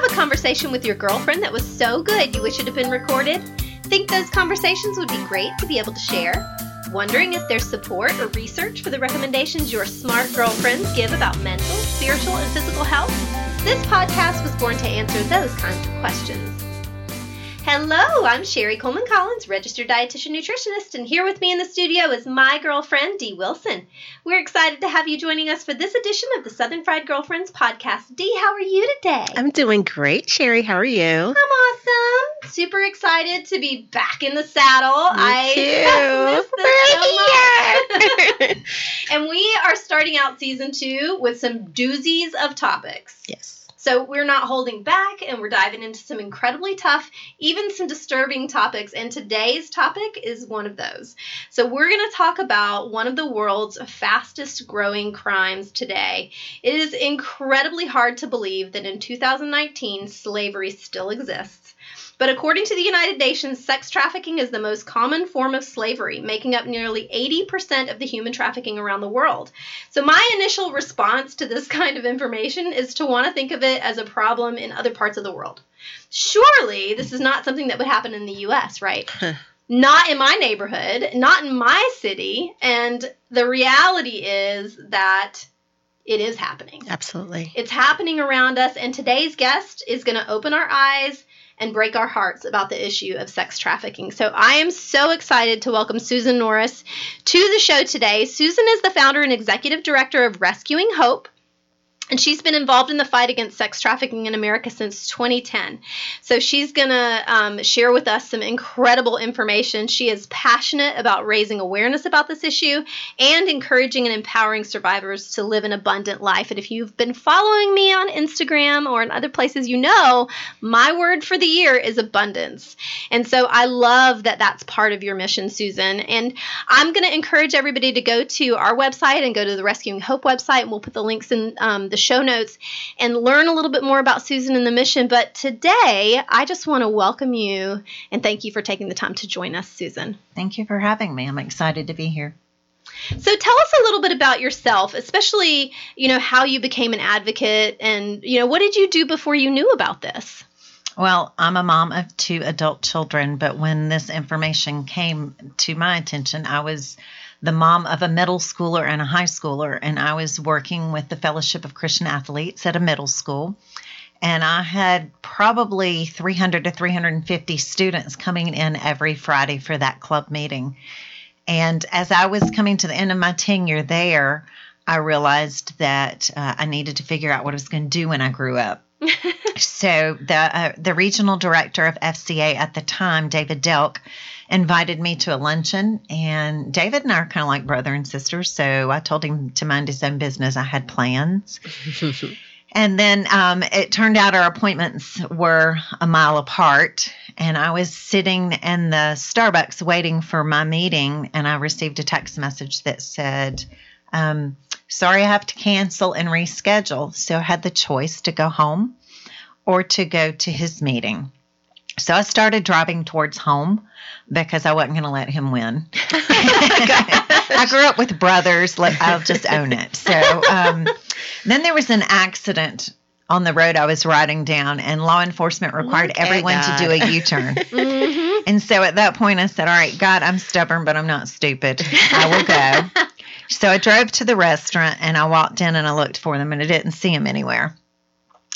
have a conversation with your girlfriend that was so good you wish it had been recorded? Think those conversations would be great to be able to share? Wondering if there's support or research for the recommendations your smart girlfriends give about mental, spiritual, and physical health? This podcast was born to answer those kinds of questions. Hello, I'm Sherry Coleman Collins, registered dietitian nutritionist, and here with me in the studio is my girlfriend, Dee Wilson. We're excited to have you joining us for this edition of the Southern Fried Girlfriends podcast. Dee, how are you today? I'm doing great, Sherry. How are you? I'm awesome. Super excited to be back in the saddle. Me I too. miss this so much. and we are starting out season two with some doozies of topics. yes. So we're not holding back and we're diving into some incredibly tough, even some disturbing topics. And today's topic is one of those. So we're going to talk about one of the world's fastest growing crimes today. It is incredibly hard to believe that in 2019 slavery still exists. But according to the United Nations, sex trafficking is the most common form of slavery, making up nearly 80% of the human trafficking around the world. So, my initial response to this kind of information is to want to think of it as a problem in other parts of the world. Surely, this is not something that would happen in the US, right? not in my neighborhood, not in my city. And the reality is that it is happening. Absolutely. It's happening around us, and today's guest is going to open our eyes and break our hearts about the issue of sex trafficking. So I am so excited to welcome Susan Norris to the show today. Susan is the founder and executive director of Rescuing Hope. And she's been involved in the fight against sex trafficking in America since 2010. So she's going to um, share with us some incredible information. She is passionate about raising awareness about this issue and encouraging and empowering survivors to live an abundant life. And if you've been following me on Instagram or in other places, you know my word for the year is abundance. And so I love that that's part of your mission, Susan. And I'm going to encourage everybody to go to our website and go to the Rescuing Hope website, and we'll put the links in um, the show notes and learn a little bit more about Susan and the mission. But today, I just want to welcome you and thank you for taking the time to join us, Susan. Thank you for having me. I'm excited to be here. So tell us a little bit about yourself, especially, you know, how you became an advocate and, you know, what did you do before you knew about this? Well, I'm a mom of two adult children, but when this information came to my attention, I was the mom of a middle schooler and a high schooler, and I was working with the Fellowship of Christian Athletes at a middle school. And I had probably 300 to 350 students coming in every Friday for that club meeting. And as I was coming to the end of my tenure there, I realized that uh, I needed to figure out what I was going to do when I grew up. so the uh, the regional director of FCA at the time, David Delk, invited me to a luncheon, and David and I are kind of like brother and sister. So I told him to mind his own business. I had plans. And then um, it turned out our appointments were a mile apart. And I was sitting in the Starbucks waiting for my meeting, and I received a text message that said, um, Sorry, I have to cancel and reschedule. So I had the choice to go home or to go to his meeting. So I started driving towards home because I wasn't going to let him win. I grew up with brothers. Like I'll just own it. So um, then there was an accident on the road I was riding down, and law enforcement required Look everyone to do a. U turn. Mhm. And so at that point, I said, All right, God, I'm stubborn, but I'm not stupid. I will go. so I drove to the restaurant and I walked in and I looked for them and I didn't see them anywhere.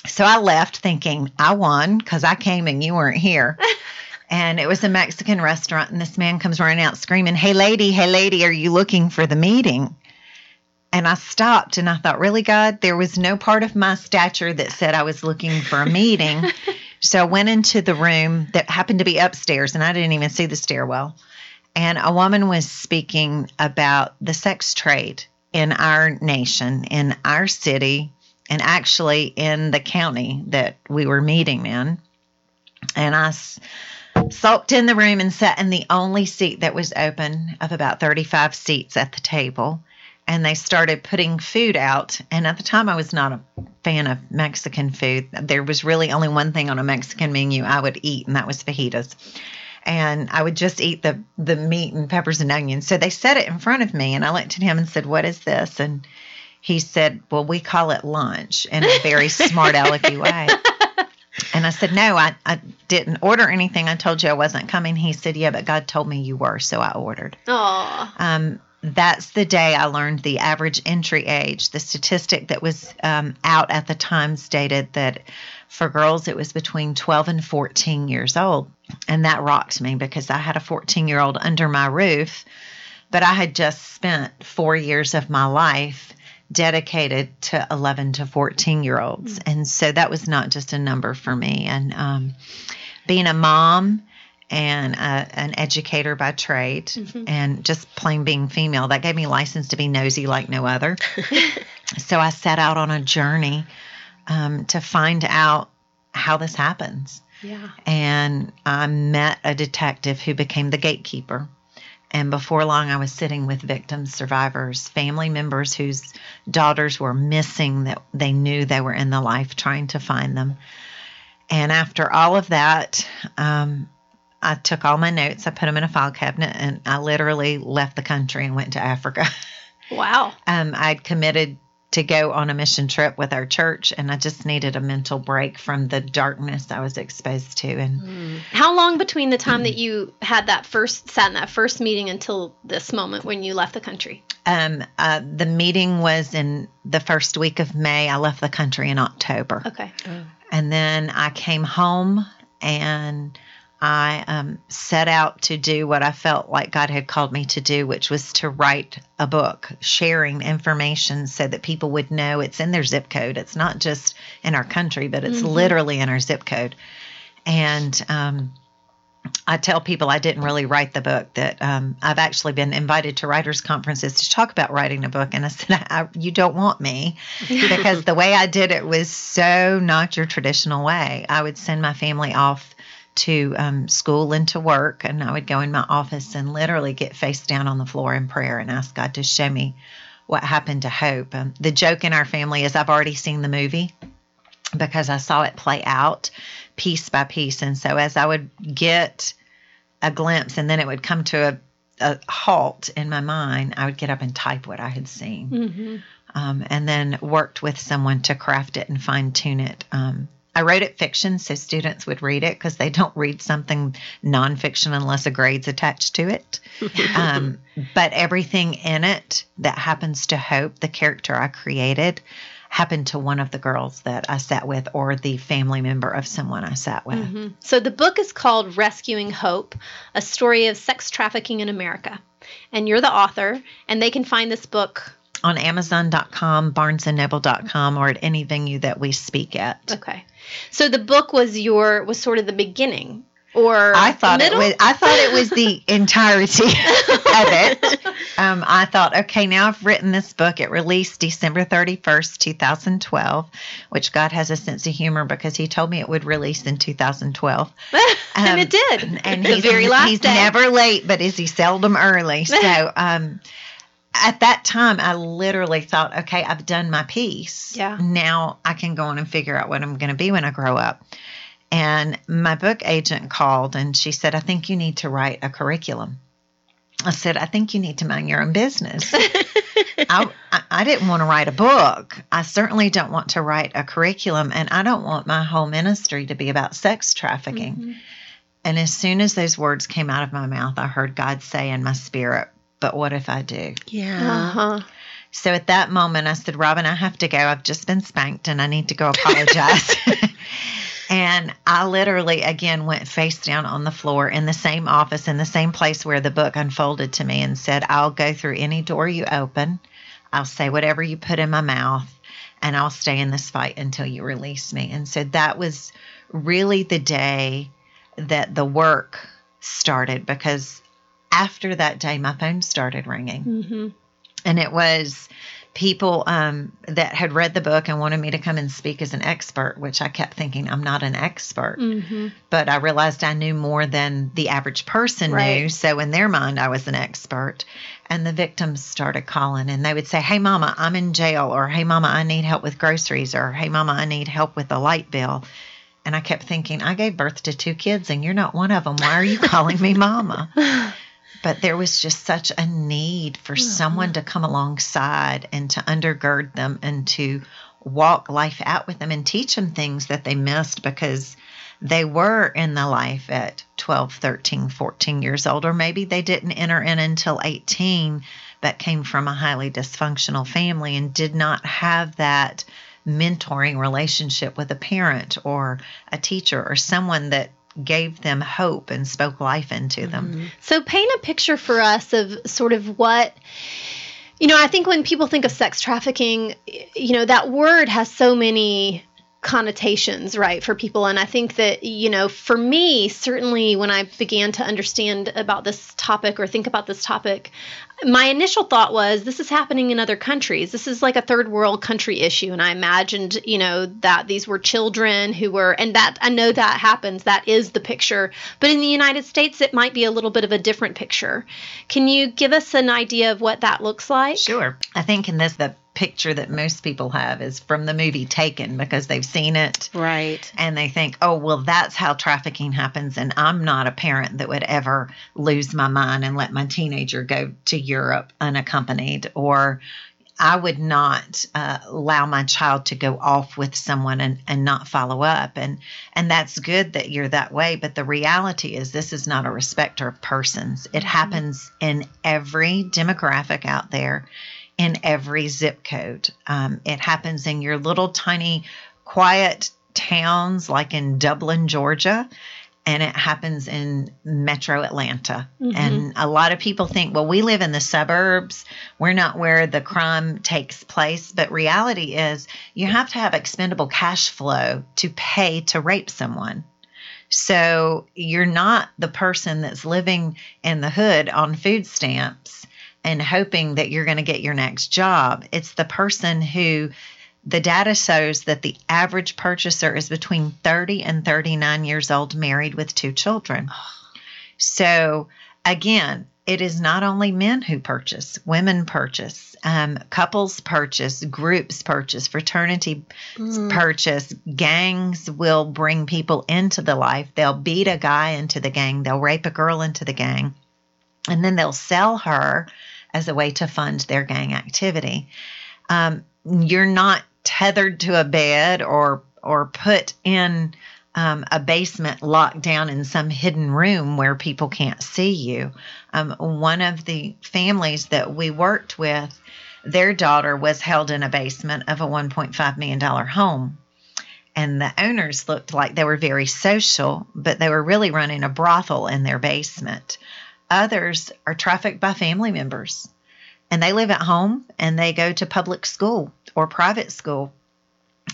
So I left thinking, I won because I came and you weren't here. And it was a Mexican restaurant, and this man comes running out screaming, Hey, lady, hey, lady, are you looking for the meeting? And I stopped and I thought, Really, God? There was no part of my stature that said I was looking for a meeting. So I went into the room that happened to be upstairs, and I didn't even see the stairwell. And a woman was speaking about the sex trade in our nation, in our city, and actually in the county that we were meeting in. And I sulked in the room and sat in the only seat that was open of about 35 seats at the table. And they started putting food out. And at the time, I was not a fan of Mexican food. There was really only one thing on a Mexican menu I would eat, and that was fajitas. And I would just eat the, the meat and peppers and onions. So they set it in front of me, and I looked at him and said, What is this? And he said, Well, we call it lunch in a very smart alecky way. And I said, No, I, I didn't order anything. I told you I wasn't coming. He said, Yeah, but God told me you were, so I ordered. Aw. Um, that's the day I learned the average entry age. The statistic that was um, out at the time stated that for girls it was between 12 and 14 years old. And that rocked me because I had a 14 year old under my roof, but I had just spent four years of my life dedicated to 11 to 14 year olds. And so that was not just a number for me. And um, being a mom, and uh, an educator by trade and just plain being female that gave me license to be nosy like no other so i set out on a journey um, to find out how this happens Yeah. and i met a detective who became the gatekeeper and before long i was sitting with victims survivors family members whose daughters were missing that they knew they were in the life trying to find them and after all of that um, I took all my notes, I put them in a file cabinet, and I literally left the country and went to Africa. Wow. um, I'd committed to go on a mission trip with our church, and I just needed a mental break from the darkness I was exposed to. And How long between the time that you had that first sat in that first meeting until this moment when you left the country? um, uh, the meeting was in the first week of May. I left the country in October. Okay. And then I came home and I um, set out to do what I felt like God had called me to do, which was to write a book, sharing information so that people would know it's in their zip code. It's not just in our country, but it's literally in our zip code. And um, I tell people I didn't really write the book, that um, I've actually been invited to writers' conferences to talk about writing a book. And I said, I, You don't want me because the way I did it was so not your traditional way. I would send my family off to um, school and to work, and I would go in my office and literally get face down on the floor in prayer and ask God to show me what happened to Hope. Um, the joke in our family is I've already seen the movie because I saw it play out piece by piece. And so as I would get a glimpse and then it would come to a, a halt in my mind, I would get up and type what I had seen. Mm-hmm. Um, and then worked with someone to craft it and fine tune it. Um, I wrote it fiction so students would read it because they don't read something nonfiction unless a grade's attached to it. um, but everything in it that happens to Hope, the character I created, happened to one of the girls that I sat with or the family member of someone I sat with. So the book is called Rescuing Hope: A Story of Sex Trafficking in America. And you're the author, and they can find this book. On Amazon.com, BarnesandNoble.com, or at any venue that we speak at. Okay. So the book was your was sort of the beginning or I thought it was. I thought it was the entirety of it. Um, I thought, okay, now I've written this book. It released December thirty first, two thousand twelve, which God has a sense of humor because He told me it would release in two thousand twelve. and Um, it did. And he's very last he's day. never late, but is he seldom early? So, um, at that time, I literally thought, okay, I've done my piece. Yeah. Now I can go on and figure out what I'm going to be when I grow up. And my book agent called and she said, I think you need to write a curriculum. I said, I think you need to mind your own business. I, I, I didn't want to write a book. I certainly don't want to write a curriculum, and I don't want my whole ministry to be about sex trafficking. Mm-hmm. And as soon as those words came out of my mouth, I heard God say in my spirit, But what if I do? Yeah. Uh-huh. So at that moment, I said, Robin, I have to go. I've just been spanked and I need to go apologize. and I literally, again, went face down on the floor in the same office, in the same place where the book unfolded to me, and said, I'll go through any door you open. I'll say whatever you put in my mouth, and I'll stay in this fight until you release me. And so that was really the day that the work started because after that day, my phone started ringing hmm and it was people um, that had read the book and wanted me to come and speak as an expert, which I kept thinking I'm not an expert, hmm but I realized I knew more than the average person knew. So in their mind, I was an expert. And the victims started calling and they would say, Hey, mama, I'm in jail, or Hey, mama, I need help with groceries, or Hey, mama, I need help with the light bill. And I kept thinking, I gave birth to two kids and you're not one of them. Why are you calling me mama? But there was just such a need for mm-hmm. someone to come alongside and to undergird them and to walk life out with them and teach them things that they missed because they were in the life at 12, 13, 14 years old, or maybe they didn't enter in until 18, but came from a highly dysfunctional family and did not have that mentoring relationship with a parent or a teacher or someone that gave them hope and spoke life into them. Mm-hmm. So, paint a picture for us of sort of what. You know, I think when people think of sex trafficking, you know, that word has so many connotations, right, for people. And I think that, you know, for me, certainly when I began to understand about this topic or think about this topic, my initial thought was this is happening in other countries. This is like a third world country issue. And I imagined, you know, that these were children who were, and that I know that happens. That is the picture. But in the United States, it might be a little bit of a different picture. Can you give us an idea of what that looks like? Sure. I think in this, the picture that most people have is from the movie Taken because they've seen it. Right. And they think, oh, well, that's how trafficking happens. And I'm not a parent that would ever lose my mind and let my teenager go to Europe unaccompanied. Or I would not uh, allow my child to go off with someone and, and not follow up. And, and that's good that you're that way. But the reality is, this is not a respecter of persons. It mm-hmm. happens in every demographic out there in every zip code. Um, it happens in your little tiny quiet towns like in Dublin, Georgia, and it happens in metro Atlanta. Mm-hmm. And a lot of people think, well, we live in the suburbs. We're not where the crime takes place. But reality is, you have to have expendable cash flow to pay to rape someone. So you're not the person that's living in the hood on food stamps and hoping that you're going to get your next job. It's the person who the data shows that the average purchaser is between 30 and 39 years old, married with two children. So, again, it is not only men who purchase, women purchase, um, couples purchase, groups purchase, fraternity mm. purchase, gangs will bring people into the life. They'll beat a guy into the gang, they'll rape a girl into the gang, and then they'll sell her as a way to fund their gang activity. Um, you're not tethered to a bed or or put in um, a basement locked down in some hidden room where people can't see you. Um, one of the families that we worked with, their daughter was held in a basement of a $1.5 million home. And the owners looked like they were very social, but they were really running a brothel in their basement. Others are trafficked by family members and they live at home and they go to public school or private school.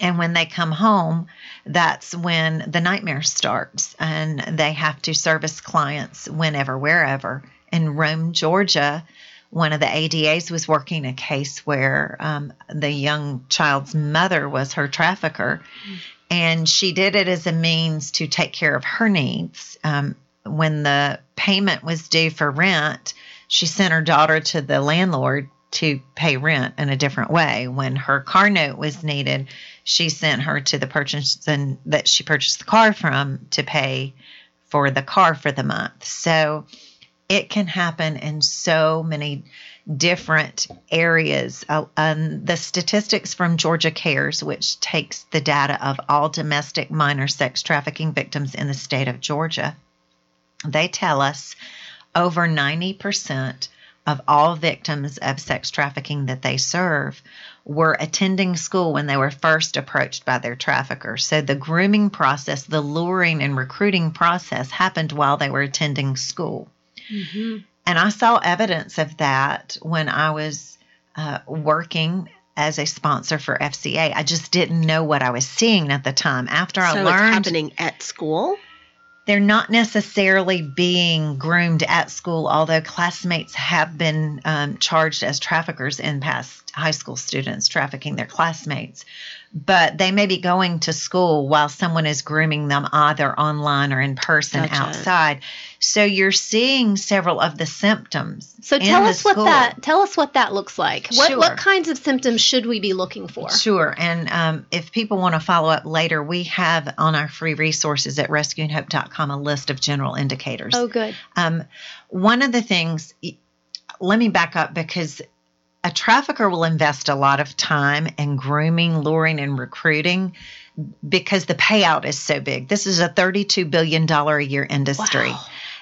And when they come home, that's when the nightmare starts and they have to service clients whenever, wherever. In Rome, Georgia, one of the ADAs was working a case where um, the young child's mother was her trafficker. Mm. And she did it as a means to take care of her needs. Um, when the payment was due for rent, she sent her daughter to the landlord to pay rent in a different way. When her car note was needed, she sent her to the person that she purchased the car from to pay for the car for the month. So it can happen in so many different areas. Uh, um, the statistics from Georgia Cares, which takes the data of all domestic minor sex trafficking victims in the state of Georgia, they tell us over 90% of all victims of sex trafficking that they serve were attending school when they were first approached by their traffickers. So the grooming process, the luring and recruiting process happened while they were attending school. Mm-hmm. And I saw evidence of that when I was uh, working as a sponsor for FCA. I just didn't know what I was seeing at the time. After so I learned, happening at school they're not necessarily being groomed at school, although classmates have been um, charged as traffickers in past high school students trafficking their classmates but they may be going to school while someone is grooming them either online or in person gotcha. outside. So you're seeing several of the symptoms. So tell us what that tell us what that looks like. What sure. what kinds of symptoms should we be looking for? Sure. And um, if people want to follow up later, we have on our free resources at rescuinghope.com a list of general indicators. Oh, good. Um, one of the things. Let me back up because a trafficker will invest a lot of time in grooming, luring, and recruiting because the payout is so big. This is a $32 billion a year industry. Wow.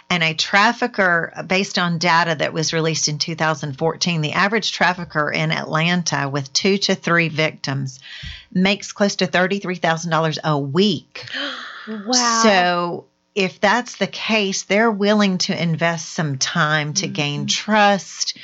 And a trafficker, based on data that was released in 2014, the average trafficker in Atlanta with two to three victims makes close to $33,000 a week. Wow. So if that's the case, they're willing to invest some time to gain mm-hmm. trust.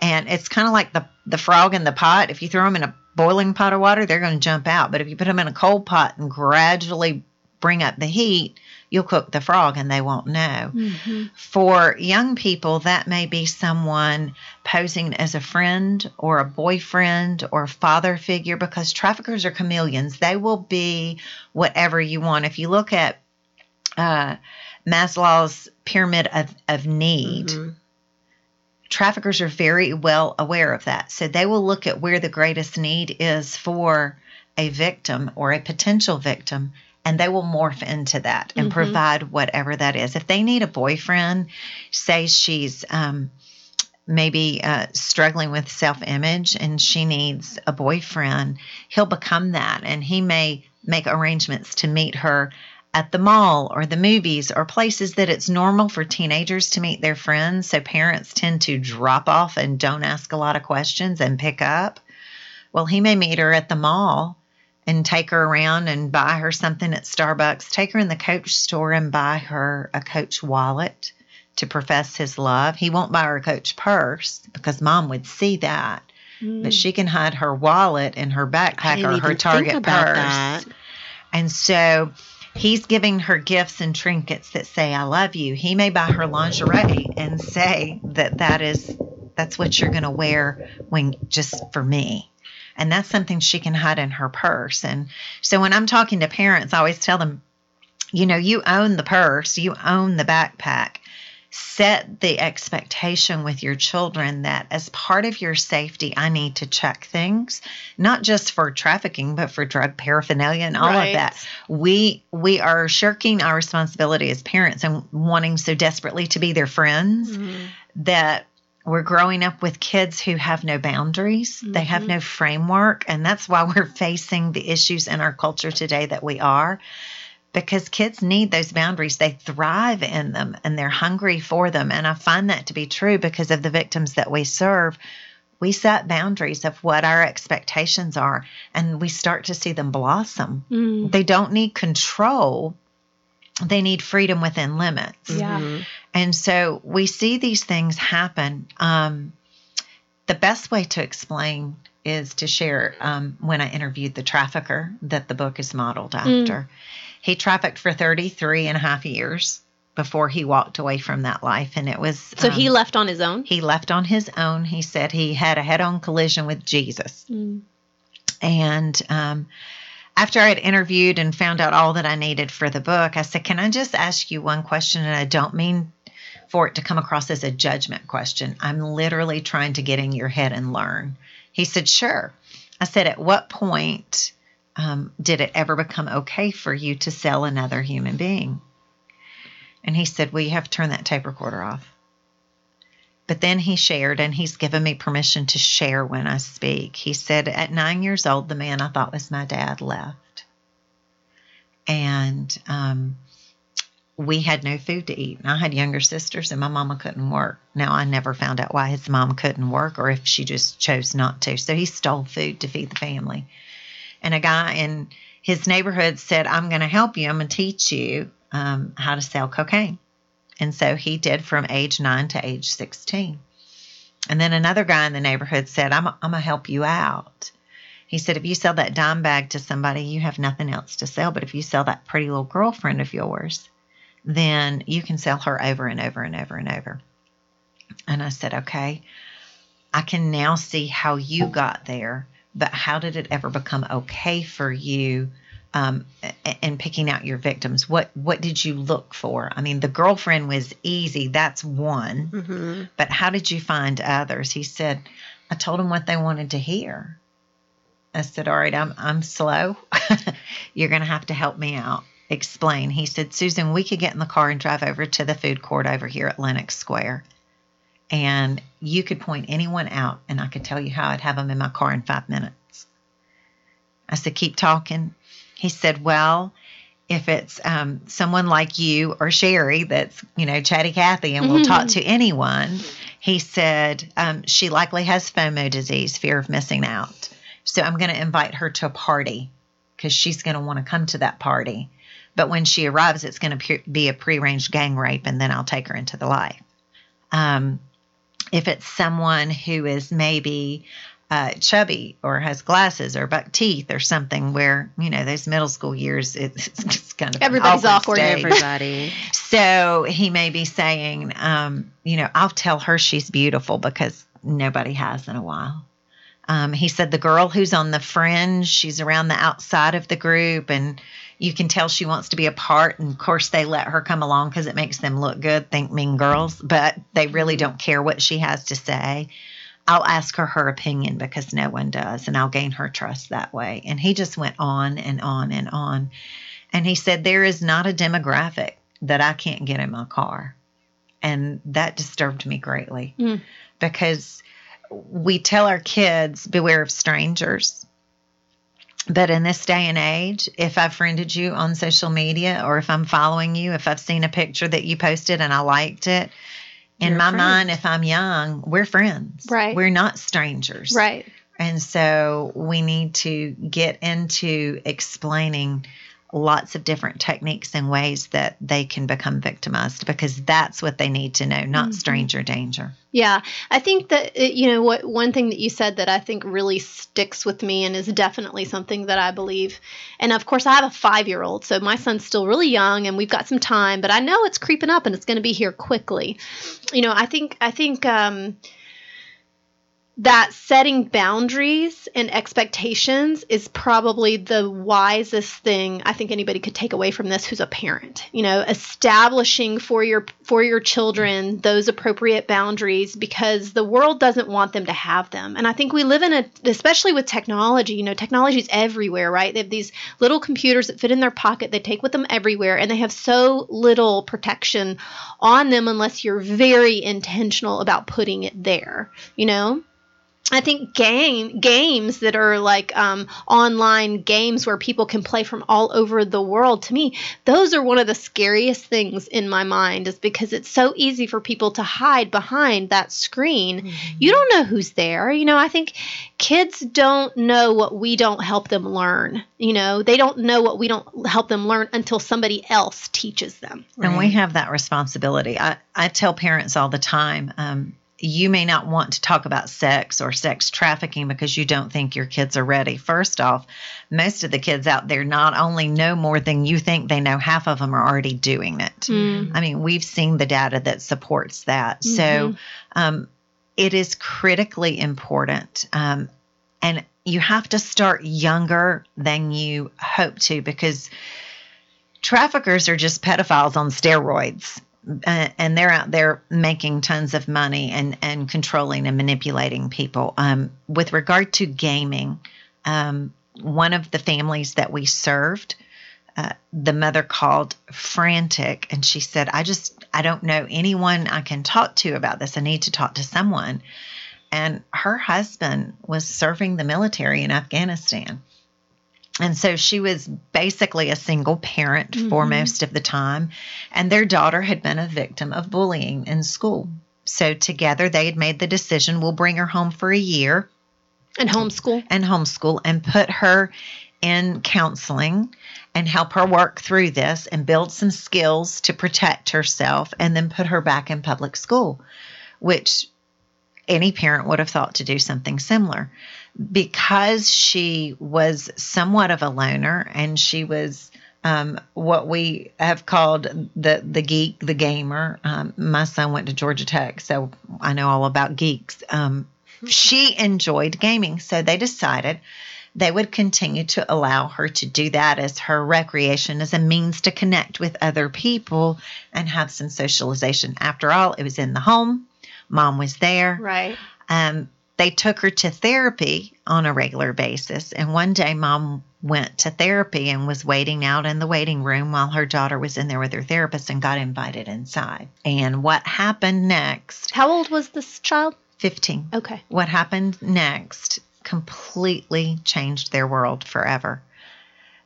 And it's kind of like the, the frog in the pot. If you throw them in a boiling pot of water, they're going to jump out. But if you put them in a cold pot and gradually bring up the heat, you'll cook the frog and they won't know. Mhm. For young people, that may be someone posing as a friend or a boyfriend or a father figure because traffickers are chameleons. They will be whatever you want. If you look at uh, Maslow's pyramid of, of need, Mhm. Traffickers are very well aware of that. So they will look at where the greatest need is for a victim or a potential victim, and they will morph into that and Mhm. provide whatever that is. If they need a boyfriend, say she's um, maybe uh, struggling with self image and she needs a boyfriend, he'll become that. And he may make arrangements to meet her at the mall or the movies or places that it's normal for teenagers to meet their friends. So parents tend to drop off and don't ask a lot of questions and pick up. Well, he may meet her at the mall and take her around and buy her something at Starbucks, take her in the Coach store and buy her a Coach wallet to profess his love. He won't buy her a Coach purse because mom would see that. But she can hide her wallet in her Mm. Backpack or her Target purse. that. And so he's giving her gifts and trinkets that say I love you. He may buy her lingerie and say that that is that's what you're going to wear when just for me. And that's something she can hide in her purse. And so when I'm talking to parents, I always tell them, you know, you own the purse, you own the backpack. Set the expectation with your children that as part of your safety, I need to check things, not just for trafficking, but for drug paraphernalia and all Right. of that. We we are shirking our responsibility as parents and wanting so desperately to be their friends Mhm. that we're growing up with kids who have no boundaries, they have Mhm. no framework, and that's why we're facing the issues in our culture today that we are. Because kids need those boundaries. They thrive in them and they're hungry for them. And I find that to be true because of the victims that we serve. We set boundaries of what our expectations are and we start to see them blossom. Mm. They don't need control, they need freedom within limits. Yeah. Mhm. And so we see these things happen. Um, the best way to explain is to share um, when I interviewed the trafficker that the book is modeled after. He trafficked for 33 and a half years before he walked away from that life. And it was. So he um, left on his own. He left on his own. He said he had a head on collision with Jesus. Mm. And um, after I had interviewed and found out all that I needed for the book, I said, Can I just ask you one question? And I don't mean for it to come across as a judgment question. I'm literally trying to get in your head and learn. He said, Sure. I said, At what point um, did it ever become okay for you to sell another human being? And he said, Well, you have to turn that tape recorder off. But then he shared, and he's given me permission to share when I speak. He said, At nine years old, the man I thought was my dad left. And um, we had no food to eat. And I had younger sisters, and my mama couldn't work. Now, I never found out why his mom couldn't work or if she just chose not to. So he stole food to feed the family. And a guy in his neighborhood said, I'm going to help you. I'm going to teach you um, how to sell cocaine. And so he did from age nine to age 16. And then another guy in the neighborhood said, I'm, I'm going to help you out. He said, if you sell that dime bag to somebody, you have nothing else to sell. But if you sell that pretty little girlfriend of yours, then you can sell her over and over and over and over. And I said, okay, I can now see how you got there, but how did it ever become okay for you um, and picking out your victims? What what did you look for? I mean, the girlfriend was easy. That's one. Mhm. But how did you find others? He said, I told them what they wanted to hear. I said, All right, I'm, I'm slow. You're going to have to help me out. Explain. He said, Susan, we could get in the car and drive over to the food court over here at Lenox Square. And you could point anyone out, and I could tell you how I'd have them in my car in five minutes. I said, Keep talking. He said, Well, if it's um, someone like you or Sherry that's, you know, chatty Cathy and will talk to anyone, he said um, she likely has FOMO disease, fear of missing out. So I'm going to invite her to a party because she's going to want to come to that party. But when she arrives, it's going to be a prearranged gang rape, and then I'll take her into the life. Um, if it's someone who is maybe uh, chubby or has glasses or buck teeth or something where you know those middle school years it's, it's kind of everybody's awkward. Everybody. so he may be saying um, you know i'll tell her she's beautiful because nobody has in a while um, he said the girl who's on the fringe she's around the outside of the group and you can tell she wants to be a part and of course they let her come along because it makes them look good think mean girls but they really don't care what she has to say I'll ask her her opinion because no one does, and I'll gain her trust that way. And he just went on and on and on. And he said, There is not a demographic that I can't get in my car. And that disturbed me greatly Mm. because we tell our kids, beware of strangers. But in this day and age, if I've friended you on social media or if I'm following you, if I've seen a picture that you posted and I liked it, in You're my friends. mind, if I'm young, we're friends. Right. We're not strangers. Right. And so we need to get into explaining lots of different techniques and ways that they can become victimized because that's what they need to know, not Mhm. stranger danger. Yeah, I think that you know what one thing that you said that I think really sticks with me and is definitely something that I believe. And of course, I have a 5-year-old, so my son's still really young and we've got some time, but I know it's creeping up and it's going to be here quickly. You know, I think I think um that setting boundaries and expectations is probably the wisest thing I think anybody could take away from this who's a parent. You know, establishing for your for your children those appropriate boundaries because the world doesn't want them to have them. And I think we live in a especially with technology, you know, technology is everywhere, right? They have these little computers that fit in their pocket, they take with them everywhere and they have so little protection on them unless you're very intentional about putting it there, you know? I think game games that are like um, online games where people can play from all over the world. To me, those are one of the scariest things in my mind, is because it's so easy for people to hide behind that screen. You don't know who's there. You know, I think kids don't know what we don't help them learn. You know, they don't know what we don't help them learn until somebody else teaches them. And we have that responsibility. I, I tell parents all the time um, you may not want to talk about sex or sex trafficking because you don't think your kids are ready. First off, most of the kids out there not only know more than you think they know, half of them are already doing it. Mm. I mean, we've seen the data that supports that. Mhm. So um, it is critically important. Um, and you have to start younger than you hope to because traffickers are just pedophiles on steroids. Uh, and they're out there making tons of money and, and controlling and manipulating people. Um, with regard to gaming, um, one of the families that we served, uh, the mother called frantic and she said, I just, I don't know anyone I can talk to about this. I need to talk to someone. And her husband was serving the military in Afghanistan. And so she was basically a single parent for Mhm. most of the time. And their daughter had been a victim of bullying in school. So together they had made the decision we'll bring her home for a year And homeschool. and homeschool and put her in counseling and help her work through this and build some skills to protect herself and then put her back in public school, which any parent would have thought to do something similar. Because she was somewhat of a loner and she was um, what we have called the the geek, the gamer. Um, my son went to Georgia Tech, so I know all about geeks. Um, she enjoyed gaming, so they decided they would continue to allow her to do that as her recreation, as a means to connect with other people and have some socialization. After all, it was in the home. Mom was there. Right. Um, they took her to therapy on a regular basis. And one day, mom went to therapy and was waiting out in the waiting room while her daughter was in there with her therapist and got invited inside. And what happened next? How old was this child? 15. Okay. What happened next completely changed their world forever.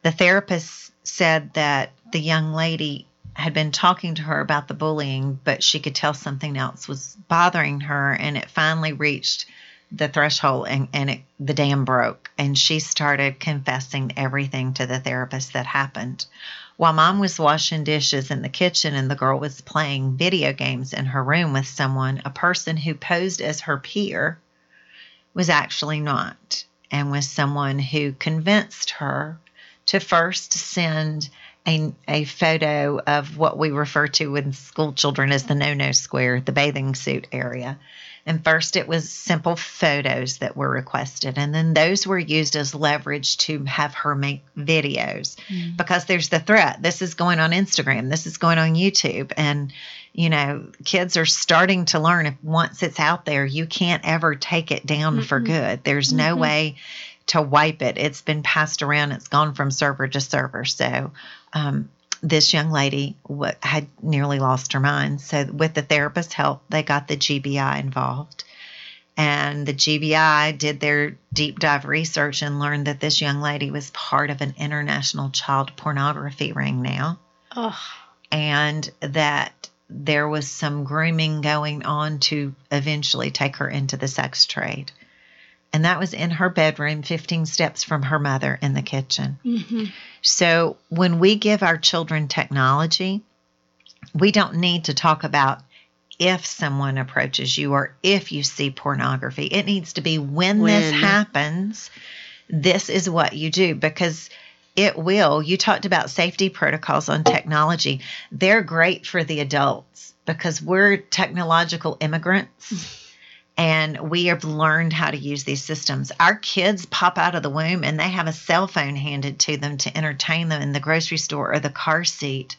The therapist said that the young lady had been talking to her about the bullying, but she could tell something else was bothering her, and it finally reached the threshold and, and it, the dam broke. And she started confessing everything to the therapist that happened. While mom was washing dishes in the kitchen and the girl was playing video games in her room with someone a person who posed as her peer was actually not. And was someone who convinced her to first send a, a photo of what we refer to in school children as the no no square, the bathing suit area. And first, it was simple photos that were requested, and then those were used as leverage to have her make videos mm. because there's the threat. This is going on Instagram, this is going on YouTube, and you know, kids are starting to learn if once it's out there, you can't ever take it down mm-hmm. for good. There's mm-hmm. no way to wipe it. It's been passed around, it's gone from server to server. So, um, this young lady w- had nearly lost her mind. So, with the therapist's help, they got the GBI involved. And the GBI did their deep dive research and learned that this young lady was part of an international child pornography ring now. Oh. And that there was some grooming going on to eventually take her into the sex trade and that was in her bedroom, 15 steps from her mother in the kitchen. Mm-hmm. So when we give our children technology, we don't need to talk about if someone approaches you or if you see pornography. It needs to be when, when. this happens, this is what you do because it will. You talked about safety protocols on technology. They're great for the adults because we're technological immigrants and we have learned how to use these systems. Our kids pop out of the womb and they have a cell phone handed to them to entertain them in the grocery store or the car seat.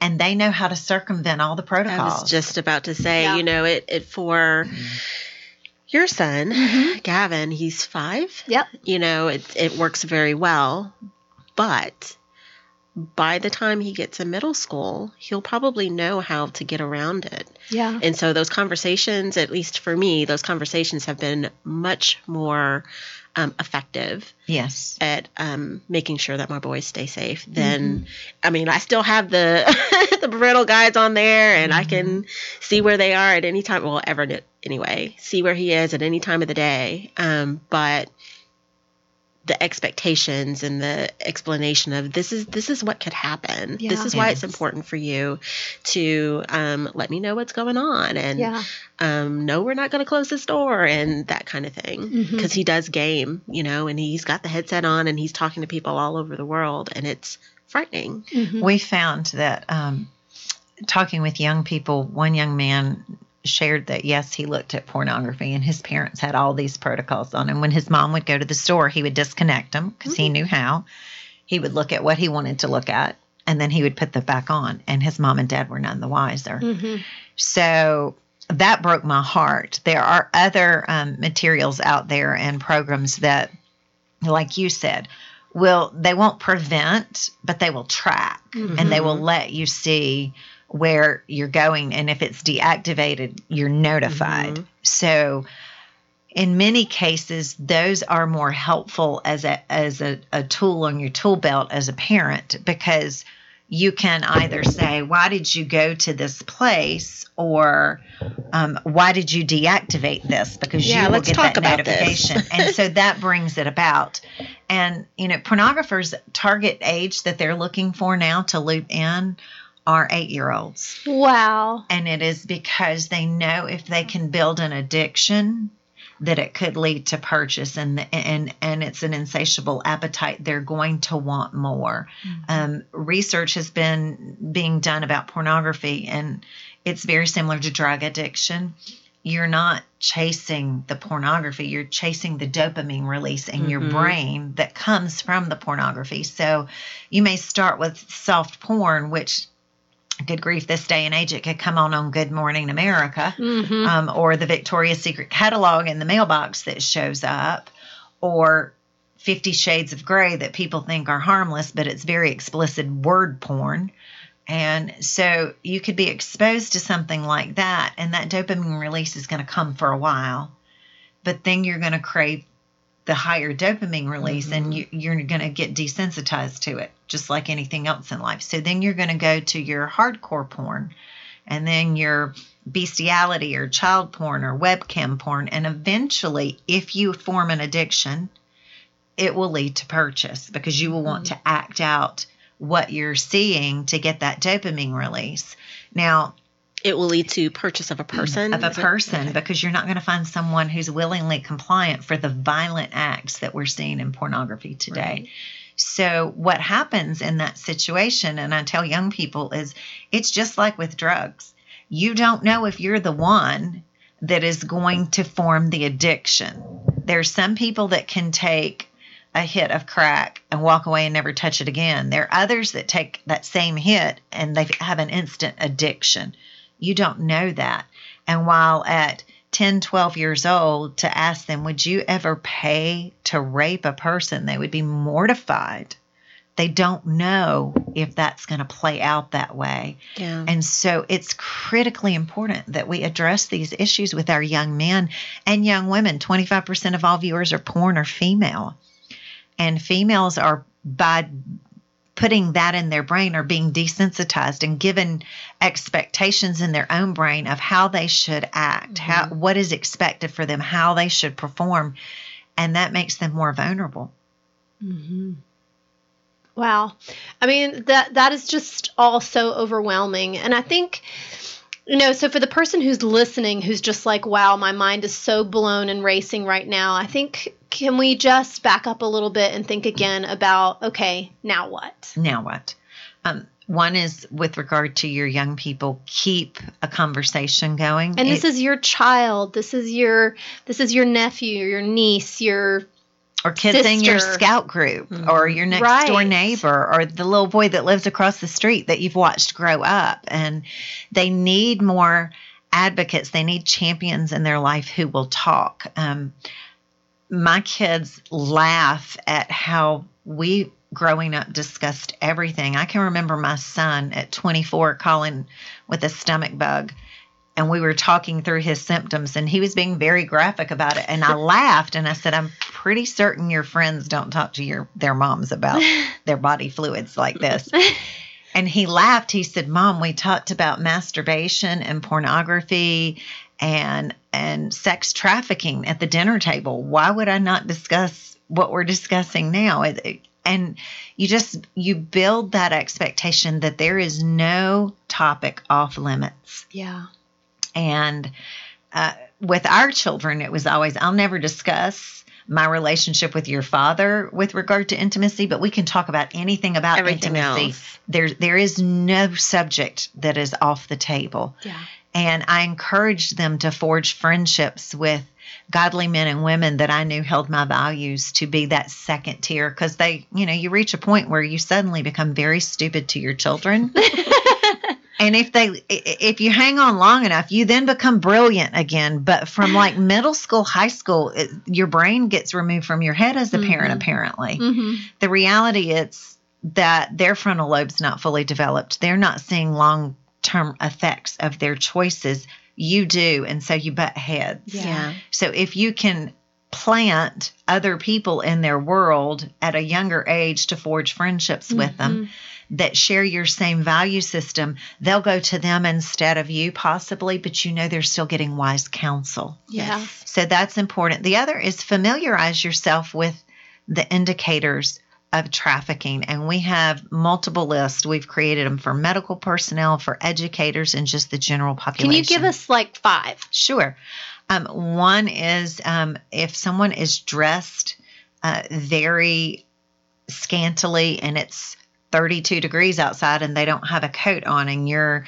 And they know how to circumvent all the protocols. I was just about to say, yeah. you know, it, it for your son, mm-hmm. Gavin, he's five. Yep. You know, it, it works very well. But by the time he gets to middle school, he'll probably know how to get around it. Yeah. And so those conversations, at least for me, those conversations have been much more um, effective. Yes. At um, making sure that my boys stay safe. Then, mm-hmm. I mean, I still have the the parental guides on there, and mm-hmm. I can mm-hmm. see where they are at any time. Well, ever anyway, see where he is at any time of the day. Um, but the expectations and the explanation of this is this is what could happen. Yeah. This is why yes. it's important for you to um, let me know what's going on and yeah. um, no, we're not going to close this door and that kind of thing. Because mm-hmm. he does game, you know, and he's got the headset on and he's talking to people all over the world, and it's frightening. Mm-hmm. We found that um, talking with young people, one young man shared that yes, he looked at pornography and his parents had all these protocols on him. When his mom would go to the store, he would disconnect them because mm-hmm. he knew how. He would look at what he wanted to look at and then he would put them back on, and his mom and dad were none the wiser. Mm-hmm. So that broke my heart. There are other um, materials out there and programs that, like you said, will they won't prevent, but they will track mm-hmm. and they will let you see where you're going. And if it's deactivated, you're notified. Mm-hmm. So, in many cases, those are more helpful as a as a, a tool on your tool belt as a parent because you can either say, "Why did you go to this place?" or um, "Why did you deactivate this?" Because yeah, you will get that notification, and so that brings it about. And you know, pornographers target age that they're looking for now to loop in are eight year olds. Wow. And it is because they know if they can build an addiction that it could lead to purchase and and and it's an insatiable appetite they're going to want more mm-hmm. um, research has been being done about pornography and it's very similar to drug addiction you're not chasing the pornography you're chasing the dopamine release in mm-hmm. your brain that comes from the pornography so you may start with soft porn which good grief, this day and age, it could come on on Good Morning America mm-hmm. um, or the Victoria's Secret catalog in the mailbox that shows up, or 50 shades of gray that people think are harmless, but it's very explicit word porn. And so you could be exposed to something like that, and that dopamine release is going to come for a while. But then you're going to crave the higher dopamine release mm-hmm. and you, you're going to get desensitized to it, just like anything else in life. So then you're going to go to your hardcore porn and then your bestiality or child porn or webcam porn. And eventually, if you form an addiction, it will lead to purchase because you will want mm-hmm. to act out what you're seeing to get that dopamine release. Now, it will lead to purchase of a person of a person okay. because you're not going to find someone who's willingly compliant for the violent acts that we're seeing in pornography today. Right. So what happens in that situation and I tell young people is it's just like with drugs. You don't know if you're the one that is going to form the addiction. There's some people that can take a hit of crack and walk away and never touch it again. There are others that take that same hit and they have an instant addiction. You don't know that. And while at 10, 12 years old, to ask them, Would you ever pay to rape a person? They would be mortified. They don't know if that's going to play out that way. Yeah. And so it's critically important that we address these issues with our young men and young women. 25% of all viewers are porn or female and females are by putting that in their brain or being desensitized and given expectations in their own brain of how they should act, mm-hmm. how what is expected for them, how they should perform, and that makes them more vulnerable. Mm-hmm. Wow, I mean that that is just all so overwhelming, and I think you know, so for the person who's listening, who's just like, wow, my mind is so blown and racing right now, I think, can we just back up a little bit and think again about, okay, now what? Now what? Um, one is with regard to your young people, keep a conversation going. And this it, is your child. This is your this is your nephew, your niece, your or kids Sister. in your scout group mm-hmm. or your next right. door neighbor or the little boy that lives across the street that you've watched grow up and they need more advocates they need champions in their life who will talk um, my kids laugh at how we growing up discussed everything i can remember my son at 24 calling with a stomach bug and we were talking through his symptoms and he was being very graphic about it. And i laughed and i said i'm pretty certain your friends don't talk to your their moms about their body fluids like this. And he laughed. He said mom we talked about masturbation and pornography and and sex trafficking at the dinner table. Why would i not discuss what we're discussing now? And you just you build that expectation that there is no topic off limits. Yeah and uh, with our children, it was always, I'll never discuss my relationship with your father with regard to intimacy, but we can talk about anything about Everything intimacy. Else. There, there is no subject that is off the table. Yeah. And I encouraged them to forge friendships with godly men and women that I knew held my values to be that second tier because they, you know, you reach a point where you suddenly become very stupid to your children. and if they if you hang on long enough you then become brilliant again. But from like middle school high school it, your brain gets removed from your head as a mm-hmm. parent apparently. Mm-hmm. the reality is that their frontal lobe's not fully developed. They're not seeing long term effects of their choices. You do and so you butt heads. Yeah. So if you can plant other people in their world at a younger age to forge friendships mm-hmm. with them mm-hmm that share your same value system, they'll go to them instead of you, possibly, but you know they're still getting wise counsel. Yeah. So that's important. The other is familiarize yourself with the indicators of trafficking. And we have multiple lists. We've created them for medical personnel, for educators, and just the general population. Can you give us like five? Sure. Um, one is um, if someone is dressed uh, very scantily and it's 32 degrees outside and they don't have a coat on and you're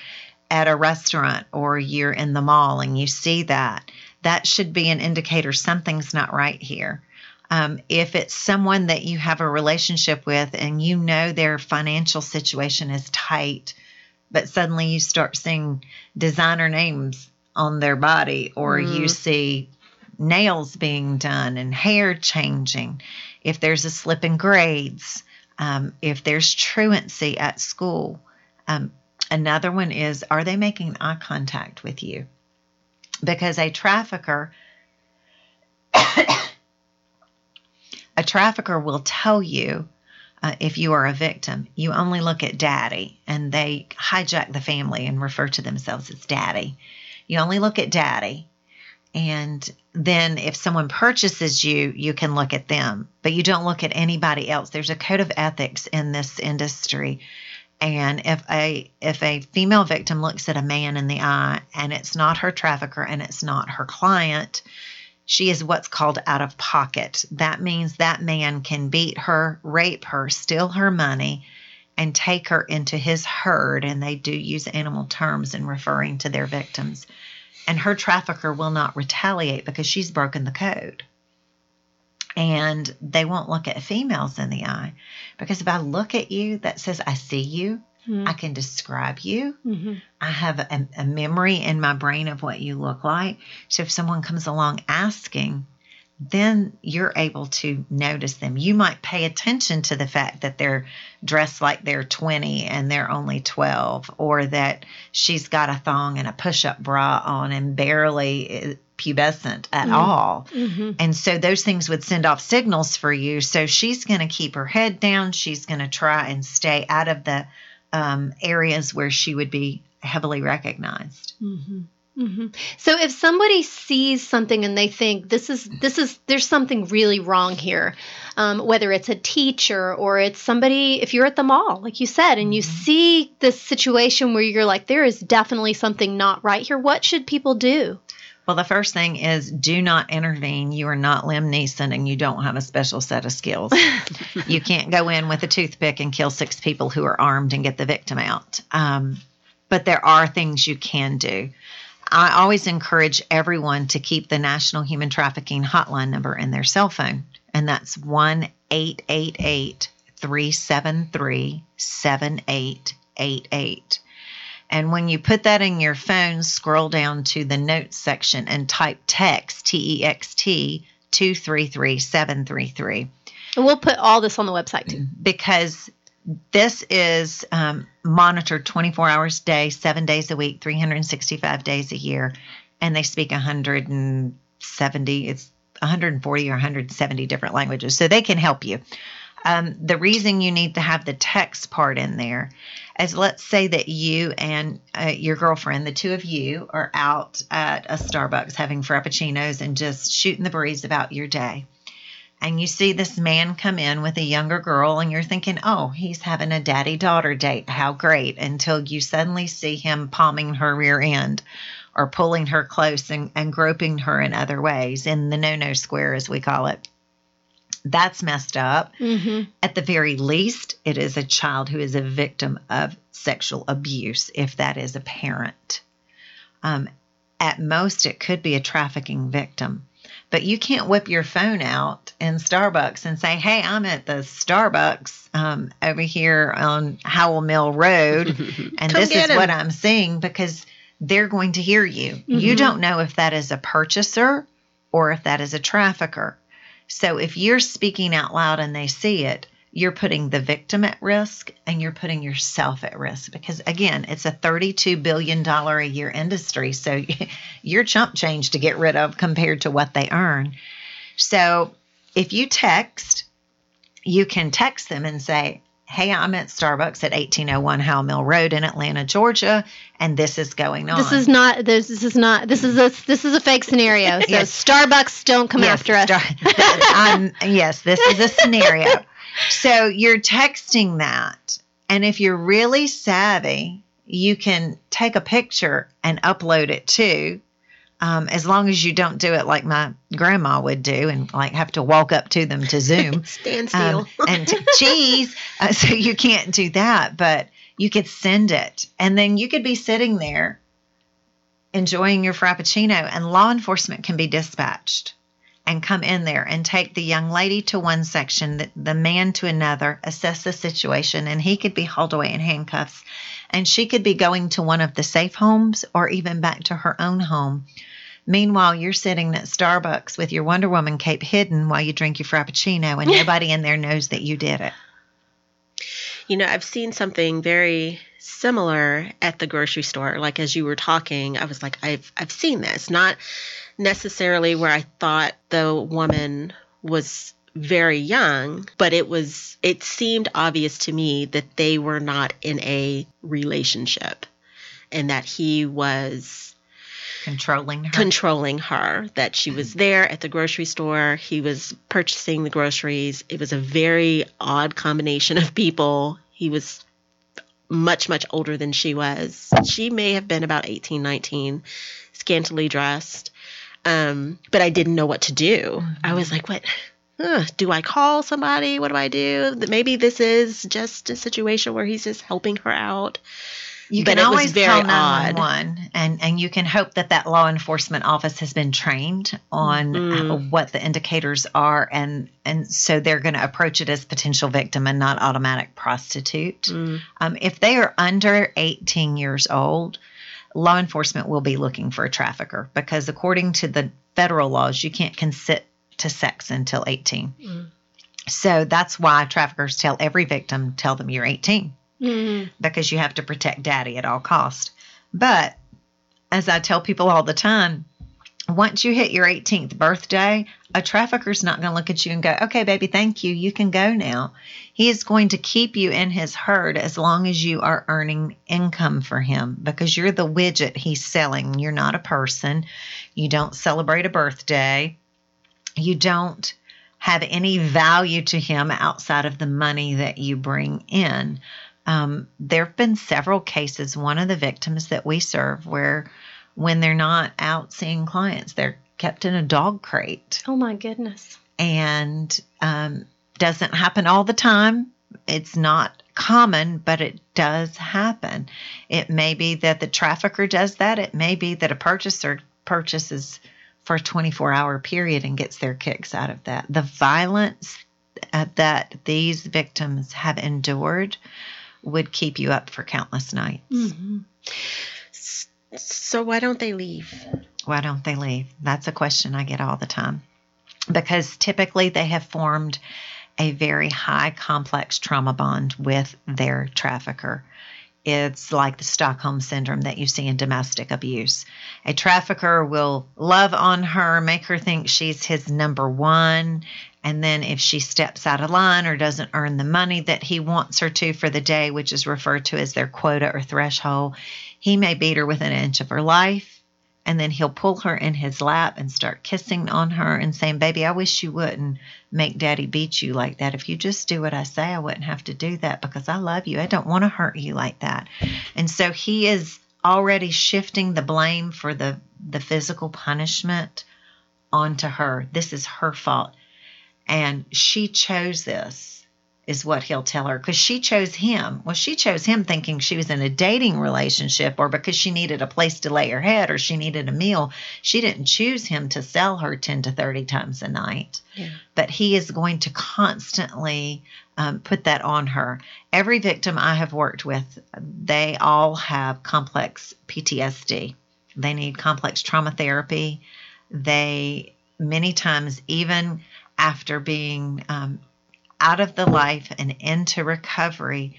at a restaurant or you're in the mall and you see that, that should be an indicator something's not right here. Um, if it's someone that you have a relationship with and you know their financial situation is tight, but suddenly you start seeing designer names on their body or mm. you see nails being done and hair changing if there's a slip in grades, um, if there's truancy at school. Um, another one is are they making eye contact with you? Because a trafficker, a trafficker will tell you uh, if you are a victim, you only look at daddy, and they hijack the family and refer to themselves as daddy. You only look at daddy, and then if someone purchases you, you can look at them, but you don't look at anybody else. There's a code of ethics in this industry. And if a if a female victim looks at a man in the eye and it's not her trafficker and it's not her client, she is what's called out of pocket. That means that man can beat her, rape her, steal her money, and take her into his herd. And they do use animal terms in referring to their victims. And her trafficker will not retaliate because she's broken the code. And they won't look at females in the eye because if I look at you that says, I see you, Mm-hmm. I can describe you. Mm-hmm. I have a, a, memory in my brain of what you look like. So if someone comes along asking, then you're able to notice them. You might pay attention to the fact that they're dressed like they're 20 and they're only 12, or that she's got a thong and a push up bra on and barely pubescent at Mhm. all. Mm-hmm. And so those things would send off signals for you. So she's going to keep her head down. She's going to try and stay out of the um, areas where she would be heavily recognized. Mm-hmm. Mm-hmm. So if somebody sees something and they think this is this is there's something really wrong here, um, whether it's a teacher or it's somebody, if you're at the mall, like you said, and you Mhm. see this situation where you're like, there is definitely something not right here. What should people do? Well, the first thing is do not intervene. You are not Liam Neeson and you don't have a special set of skills. you can't go in with a toothpick and kill six people who are armed and get the victim out. Um, but there are things you can do. I always encourage everyone to keep the National Human Trafficking Hotline number in their cell phone, and that's 1 888 373 7888. And when you put that in your phone, scroll down to the notes section and type text, T E X T, 233 733 And we'll put all this on the website too. because this is um, monitored 24 hours a day, seven days a week, 365 days a year, and they speak 170, it's 140 or 170 different languages, so they can help you. Um, the reason you need to have the text part in there is let's say that you and uh, your girlfriend, the two of you, are out at a Starbucks having frappuccinos and just shooting the breeze about your day and you see this man come in with a younger girl and you're thinking, oh, he's having a daddy daughter date. How great. Until you suddenly see him palming her rear end or pulling her close and, and groping her in other ways in the no no square, as we call it. That's messed up. Mm-hmm. At the very least, it is a child who is a victim of sexual abuse, if that is a parent. Um, at most, it could be a trafficking victim. But you can't whip your phone out in Starbucks and say, hey, I'm at the Starbucks um, over here on Howell Mill Road, and this is is 'em. what I'm seeing because they're going to hear you. You Mhm. don't know if that is a purchaser or if that is a trafficker. So if you're speaking out loud and they see it, you're putting the victim at risk and you're putting yourself at risk because again, it's a 32 billion dollar a year industry, so you're chump change to get rid of compared to what they earn. So if you text, you can text them and say, "Hey, I'm at Starbucks at 1801 Howell Mill Road in Atlanta, Georgia, and this is going on." This is not this, this is not this is a this is a fake scenario. So Yes. Starbucks don't come Yes, after us. Star- I'm- um, yes, this is a scenario. So you're texting that, and if you're really savvy, you can take a picture and upload it too. Um, as long as you don't do it like my grandma would do and like have to walk up to them to Zoom Stand still. um, and t- cheese. Uh, so you can't do that, but you could send it. And then you could be sitting there enjoying your Frappuccino, and law enforcement can be dispatched and come in there and take the young lady to one section, the, the man to another, assess the situation, and he could be hauled away in handcuffs. And she could be going to one of the safe homes or even back to her own home Meanwhile, you're sitting at Starbucks with your Wonder Woman cape hidden while you drink your Frappuccino, and nobody in there knows that you did it. You know, I've seen something very similar at the grocery store. Like as you were talking, I was like, I've I've seen this. Not necessarily where I thought the woman was very young, but it was it seemed obvious to me that they were not in a relationship and that he was Controlling her. controlling her that she was mm-hmm. there at the grocery store he was purchasing the groceries. It was a very odd combination of people. He was much much older than she was. She may have been about 18 19 scantily dressed um, but i didn't know what to do i was like what Ugh, do i call somebody what do i do maybe this is just a situation where he's just helping her out You But can it was always very call odd. 911 and, and you can hope that that law enforcement office has been trained on Mm. what the indicators are and and so they're going to approach it as potential victim and not automatic prostitute. Mm. Um, if they are under 18 years old, law enforcement will be looking for a trafficker because according to the federal laws, you can't consent to sex until 18. Mm. So that's why traffickers tell every victim, tell them you're 18 Mhm. because you have to protect daddy at all cost. But as I tell people all the time, once you hit your 18th birthday, a trafficker's not going to look at you and go, "Okay, baby, thank you. You can go now." He is going to keep you in his herd as long as you are earning income for him because you're the widget he's selling. You're not a person. You don't celebrate a birthday. You don't have any value to him outside of the money that you bring in. Um, there have been several cases. One of the victims that we serve where when they're not out seeing clients, they're kept in a dog crate Oh my goodness. and um, doesn't happen all the time. It's not common, but it does happen. It may be that the trafficker does that. It may be that a purchaser purchases for a 24 hour period and gets their kicks out of that. The violence uh, that these victims have endured would keep you up for countless nights. Mhm. So why don't they leave Why don't they leave? That's a question I get all the time. Because typically they have formed a very high complex trauma bond with their trafficker. It's like the Stockholm syndrome that you see in domestic abuse. A trafficker will love on her, make her think she's his number one. And then if she steps out of line or doesn't earn the money that he wants her to for the day, which is referred to as their quota or threshold, he may beat her within an inch of her life and then he'll pull her in his lap and start kissing on her and saying, Baby, I wish you wouldn't make daddy beat you like that. If you just do what I say, I wouldn't have to do that because I love you. I don't want to hurt you like that. And so he is already shifting the blame for the, the physical punishment onto her. This is her fault. And she chose this, is what he'll tell her, because she chose him. Well, she chose him thinking she was in a dating relationship or because she needed a place to lay her head or she needed a meal. She didn't choose him to sell her 10 to 30 times a night. Yeah. But he is going to constantly um, put that on her. Every victim I have worked with, they all have complex PTSD. They need complex trauma therapy. They, many times, even after being um, out of the life and into recovery,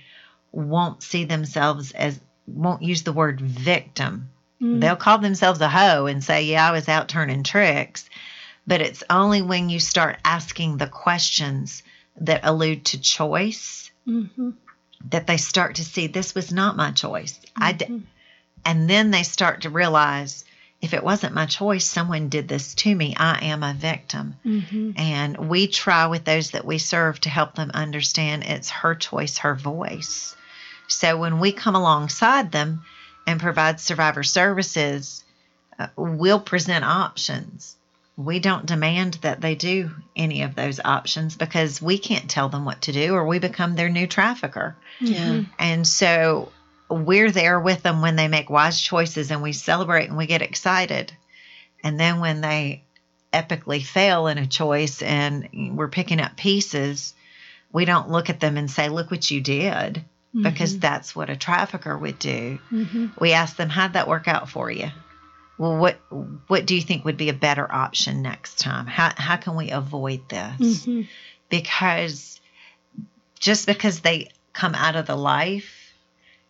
won't see themselves as, won't use the word victim. Mm. They'll call themselves a hoe and say, Yeah, I was out turning tricks. But it's only when you start asking the questions that allude to choice Mhm. that they start to see this was not my choice. I d- Mhm. and then they start to realize if it wasn't my choice, someone did this to me. I am a victim. Mhm. And we try with those that we serve to help them understand it's her choice, her voice. So when we come alongside them and provide survivor services, uh, we'll present options. We don't demand that they do any of those options because we can't tell them what to do or we become their new trafficker. yeah And so we're there with them when they make wise choices and we celebrate and we get excited. And then when they epically fail in a choice and we're picking up pieces, we don't look at them and say, Look what you did, because that's what a trafficker would do. Mhm. We ask them, How'd that work out for you? well, what what do you think would be a better option next time? How how can we avoid this? Mm-hmm. Because just because they come out of the life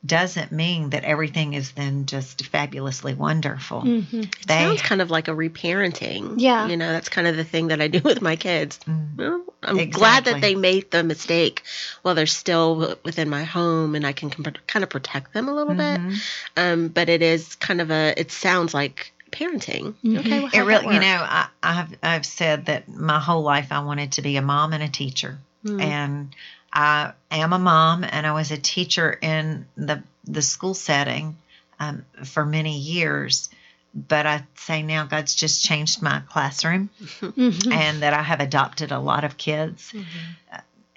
doesn't mean that everything is then just fabulously wonderful. Mm-hmm. They Sounds kind of like a reparenting. Yeah. You know, that's kind of the thing that I do with my kids. Mm. Well, I'm glad that they made the mistake while they're still within my home and I can com- kind of protect them a little Mhm. bit. Um, but it is kind of a, it sounds like parenting. Mhm. Okay. Well, It how'd really, that you know, I, I've I've said that my whole life I wanted to be a mom and a teacher, Mm. and I am a mom, and I was a teacher in the the school setting um, for many years. But I say now God's just changed my classroom, Mhm. and that I have adopted a lot of kids.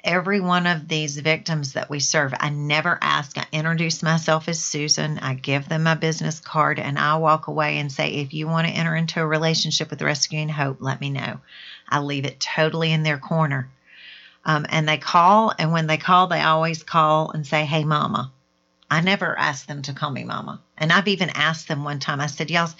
Every one of these victims that we serve, I never ask. I introduce myself as Susan. I give them my business card, and I walk away and say, if you want to enter into a relationship with Rescuing Hope, let me know. I leave it totally in their corner. Um, and they call, and when they call, they always call and say, hey, mama. I never ask them to call me mama. And I've even asked them one time, I said, y'all,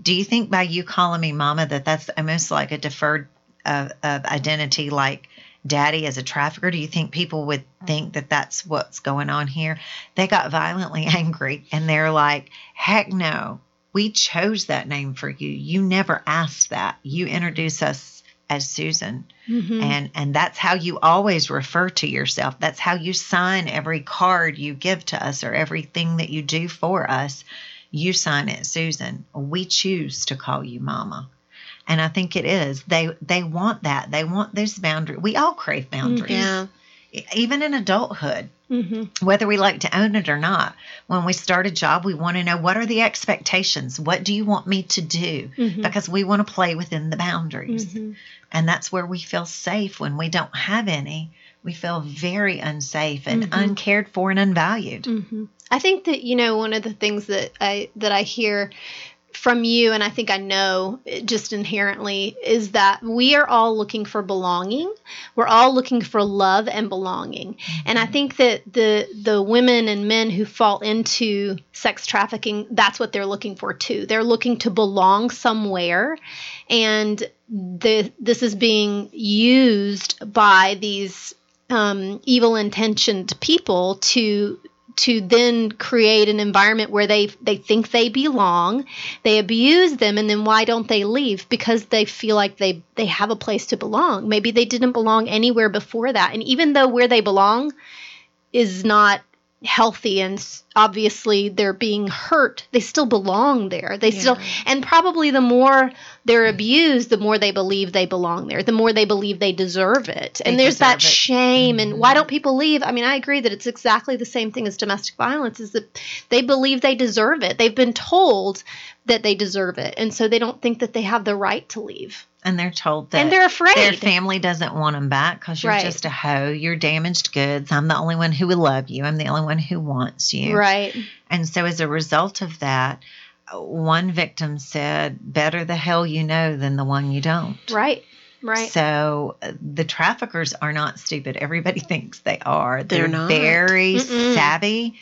do you think by you calling me mama that that's almost like a deferred of, of identity like daddy as a trafficker? Do you think people would think that that's what's going on here? They got violently angry and they're like heck no. We chose that name for you. You never asked that. You introduce us as susan. Mhm. and and that's how you always refer to yourself. That's how you sign every card you give to us or everything that you do for us. You sign it susan. We choose to call you mama. And i think it is. They they want that. They want those boundaries. We all crave boundaries. Yeah. Even in adulthood Mhm. whether we like to own it or not when we start a job we want to know what are the expectations what do you want me to do Mhm. because we want to play within the boundaries Mhm. and that's where we feel safe when we don't have any. We feel very unsafe and Mhm. uncared for and unvalued. hmm I think that you know one of the things that I that I hear from you, and I think I know just inherently, is that we are all looking for belonging. We're all looking for love and belonging, and I think that the the women and men who fall into sex trafficking, that's what they're looking for too. They're looking to belong somewhere, and the this is being used by these um, evil intentioned people to to then create an environment where they they think they belong they abuse them and then why don't they leave? Because they feel like they they have a place to belong. Maybe they didn't belong anywhere before that. And even though where they belong is not healthy and obviously they're being hurt they still belong there. They still and probably the more they're abused the more they believe they belong there the more they believe they deserve it. And They there's that it. shame and why mm-hmm. don't people leave? I mean i agree that it's exactly the same thing as domestic violence is that they believe they deserve it. They've been told that they deserve it and so they don't think that they have the right to leave And they're told that and they're afraid their family doesn't want them back because you're Right. just a hoe. You're damaged goods. I'm the only one who will love you. I'm the only one who wants you. right And so, as a result of that, one victim said, Better the hell you know than the one you don't. right right So uh, the traffickers are not stupid. Everybody thinks they are. They're not. very Mm-mm. savvy,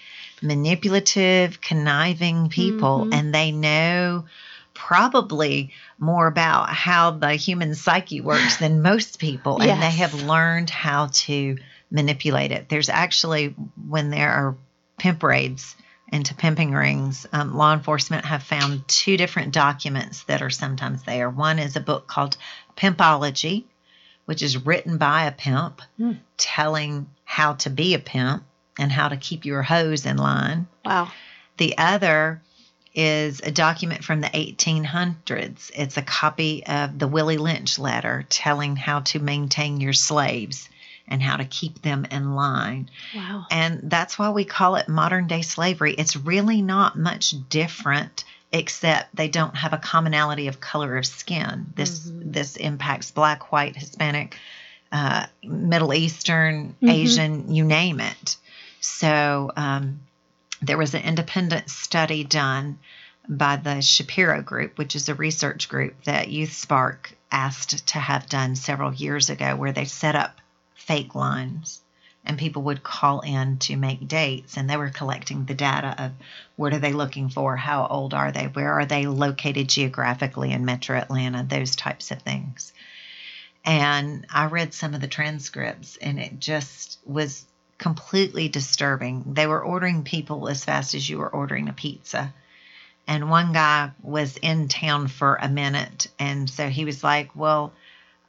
manipulative, conniving people, Mhm. and they know probably more about how the human psyche works than most people, and they have learned how to manipulate it. There's actually when there are pimp raids into pimping rings, um, law enforcement have found two different documents that are sometimes there. One is a book called Pimpology, which is written by a pimp Hmm. telling how to be a pimp and how to keep your hose in line. wow The other is a document from the 1800s. It's a copy of the Willie Lynch letter telling how to maintain your slaves and how to keep them in line. wow And that's why we call it modern day slavery. It's really not much different except they don't have a commonality of color of skin. This Mhm. this impacts black, white, Hispanic, uh, Middle Eastern, Mhm. Asian, you name it. So um, there was an independent study done by the Shapiro Group, which is a research group that Youth Spark asked to have done several years ago, where they set up fake lines and people would call in to make dates and they were collecting the data of what are they looking for how old are they where are they located geographically in metro atlanta those types of things. And i read some of the transcripts and it just was completely disturbing they were ordering people as fast as you were ordering a pizza and one guy was in town for a minute and so he was like well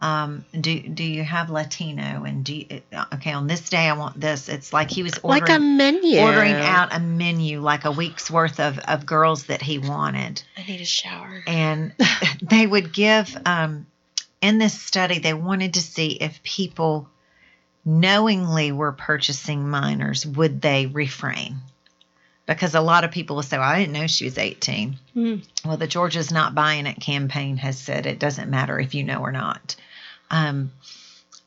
um, do do you have Latino and do you, okay on this day I want this. It's like he was ordering, like a menu, ordering out a menu like a week's worth of of girls that he wanted. I need a shower. And they would give um, in this study they wanted to see if people knowingly were purchasing minors would they refrain because a lot of people will say, well, I didn't know she was 18. Mm. Well, the Georgia's Not Buying It campaign has said it doesn't matter if you know or not. Um,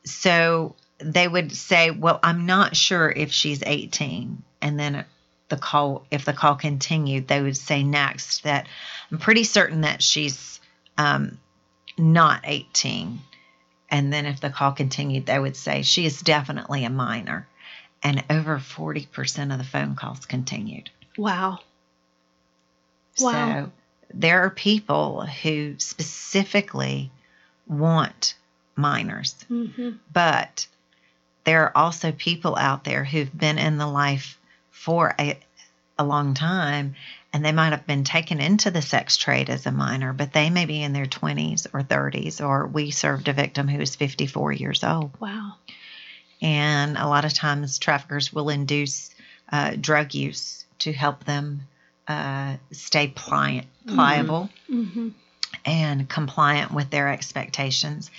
so they would say, well, I'm not sure if she's 18. And then the call, if the call continued, they would say next that I'm pretty certain that she's um, not 18. And then if the call continued, they would say she is definitely a minor. And over 40% of the phone calls continued. Wow. Wow. So there are people who specifically want minors, hmm but there are also people out there who've been in the life for a, a long time and they might have been taken into the sex trade as a minor, but they may be in their 20s or 30s, or we served a victim who was 54 years old. Wow. And a lot of times, traffickers will induce uh, drug use to help them uh, stay pliant, pliable hmm and compliant with their expectations.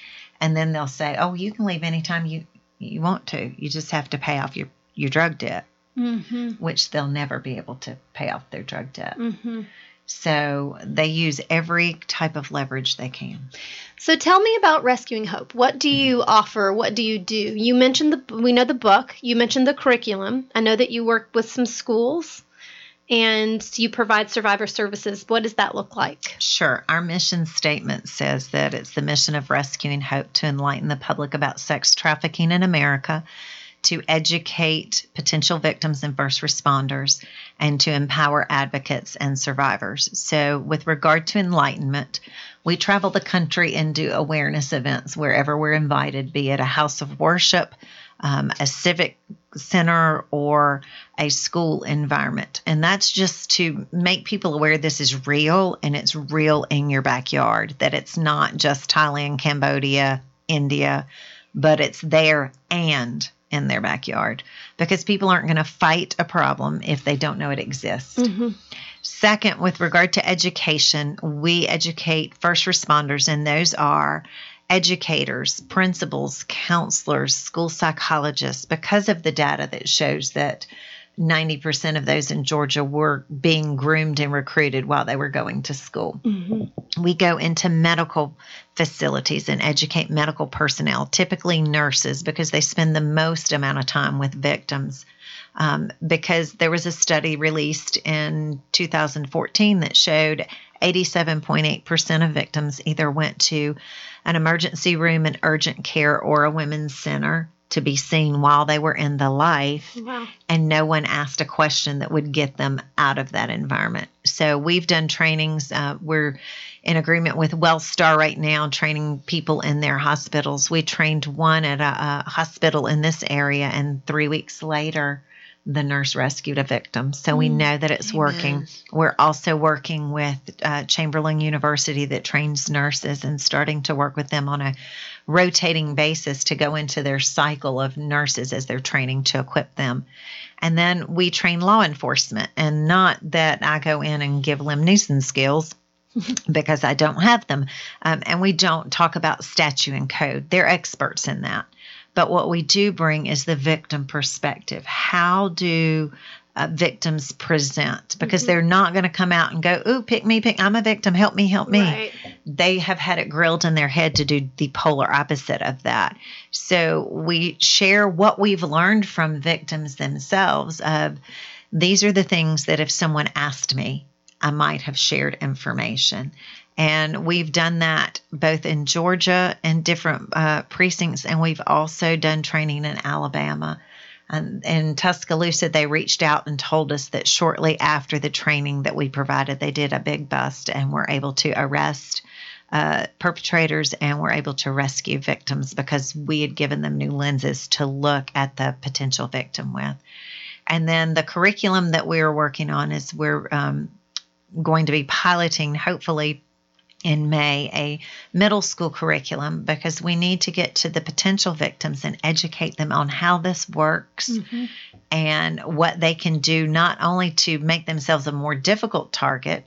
And then they'll say, "Oh, you can leave anytime you you want to. You just have to pay off your your drug debt," hmm which they'll never be able to pay off their drug debt. hmm So they use every type of leverage they can. So tell me about Rescuing Hope. What do you offer? What do you do? You mentioned the we know the book. You mentioned the curriculum. I know that you work with some schools and you provide survivor services. What does that look like? Sure. Our mission statement says that it's the mission of Rescuing Hope to enlighten the public about sex trafficking in America, to educate potential victims and first responders, and to empower advocates and survivors. So, with regard to enlightenment, we travel the country and do awareness events wherever we're invited, be it a house of worship, um, a civic center, or a school environment. And that's just to make people aware this is real and it's real in your backyard, that it's not just Thailand, Cambodia, India, but it's there and in their backyard because people aren't going to fight a problem if they don't know it exists. Mm-hmm. Second, with regard to education, we educate first responders, and those are educators, principals, counselors, school psychologists, because of the data that shows that 90% of those in Georgia were being groomed and recruited while they were going to school. Mm-hmm. We go into medical facilities and educate medical personnel, typically nurses, because they spend the most amount of time with victims. Um, because there was a study released in 2014 that showed 87.8% of victims either went to an emergency room, an urgent care, or a women's center to be seen while they were in the life Wow. and no one asked a question that would get them out of that environment. So we've done trainings. Uh, we're in agreement with WellStar right now, training people in their hospitals. We trained one at a, a hospital in this area, and three weeks later, the nurse rescued a victim. So we Mm. know that it's working. We're also working with uh, Chamberlain University that trains nurses and starting to work with them on a rotating basis to go into their cycle of nurses as they're training to equip them. And then we train law enforcement, and not that I go in and give Liam Neeson skills because I don't have them. Um, and we don't talk about statute and code, they're experts in that. But what we do bring is the victim perspective. How do uh, victims present? Because Mhm. they're not going to come out and go, "Ooh, pick me, pick. I'm a victim. Help me, help me." Right. they have had it grilled in their head to do the polar opposite of that. So we share what we've learned from victims themselves of these are the things that if someone asked me, I might have shared information. And we've done that both in Georgia and different uh, precincts, and we've also done training in Alabama. And in Tuscaloosa, they reached out and told us that shortly after the training that we provided, they did a big bust and were able to arrest uh, perpetrators and were able to rescue victims because we had given them new lenses to look at the potential victim with. And then the curriculum that we're working on is we're um, going to be piloting, hopefully in May, a middle school curriculum because we need to get to the potential victims and educate them on how this works mm-hmm. and what they can do, not only to make themselves a more difficult target,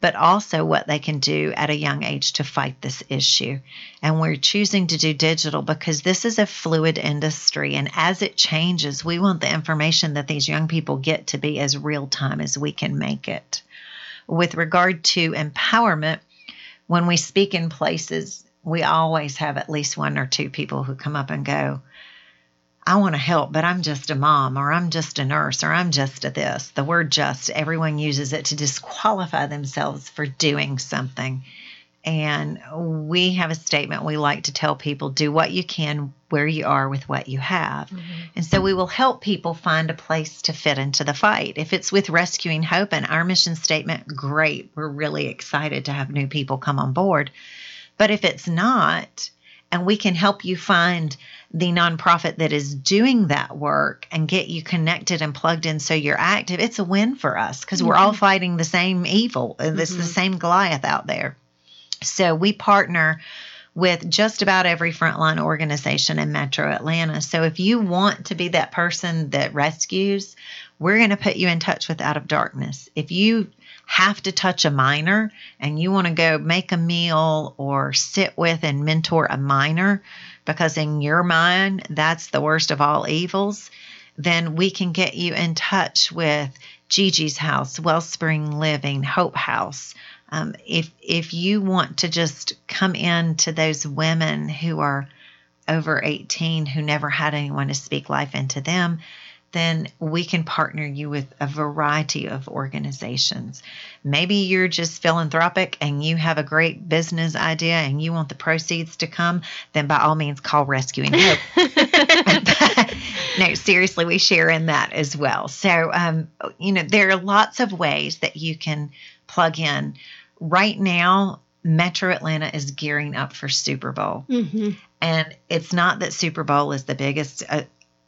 but also what they can do at a young age to fight this issue. And we're choosing to do digital because this is a fluid industry. And as it changes, we want the information that these young people get to be as real time as we can make it. With regard to empowerment, when we speak in places, we always have at least one or two people who come up and go, I want to help, but I'm just a mom, or I'm just a nurse, or I'm just a this. The word just, everyone uses it to disqualify themselves for doing something. And we have a statement we like to tell people do what you can where you are with what you have. Mm-hmm. And so we will help people find a place to fit into the fight. If it's with Rescuing Hope and our mission statement, great. We're really excited to have new people come on board. But if it's not, and we can help you find the nonprofit that is doing that work and get you connected and plugged in so you're active, it's a win for us because mm-hmm. we're all mm-hmm. fighting the same evil. And it's mm-hmm. the same Goliath out there. So we partner with just about every frontline organization in metro Atlanta. So if you want to be that person that rescues, we're going to put you in touch with Out of Darkness. If you have to touch a minor and you want to go make a meal or sit with and mentor a minor because in your mind that's the worst of all evils, then we can get you in touch with Gigi's House, Wellspring Living, Hope House, um, if if you want to just come in to those women who are over 18 who never had anyone to speak life into them, then we can partner you with a variety of organizations. Maybe you're just philanthropic and you have a great business idea and you want the proceeds to come, then by all means call Rescuing Hope. no, seriously, we share in that as well. So, um, you know, there are lots of ways that you can plug in right now, Metro Atlanta is gearing up for Super Bowl. Mm-hmm. And it's not that Super Bowl is the biggest uh,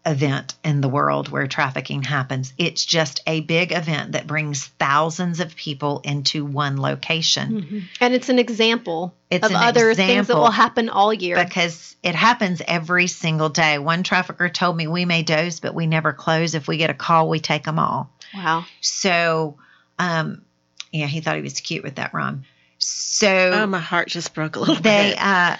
event in the world where trafficking happens. It's just a big event that brings thousands of people into one location. Mm-hmm. And it's an example it's of other example things that will happen all year. Because it happens every single day. One trafficker told me we may doze, but we never close. If we get a call, we take them all. Wow. So, um, yeah, he thought he was cute with that rhyme. So oh, my heart just broke a little they, bit. Uh,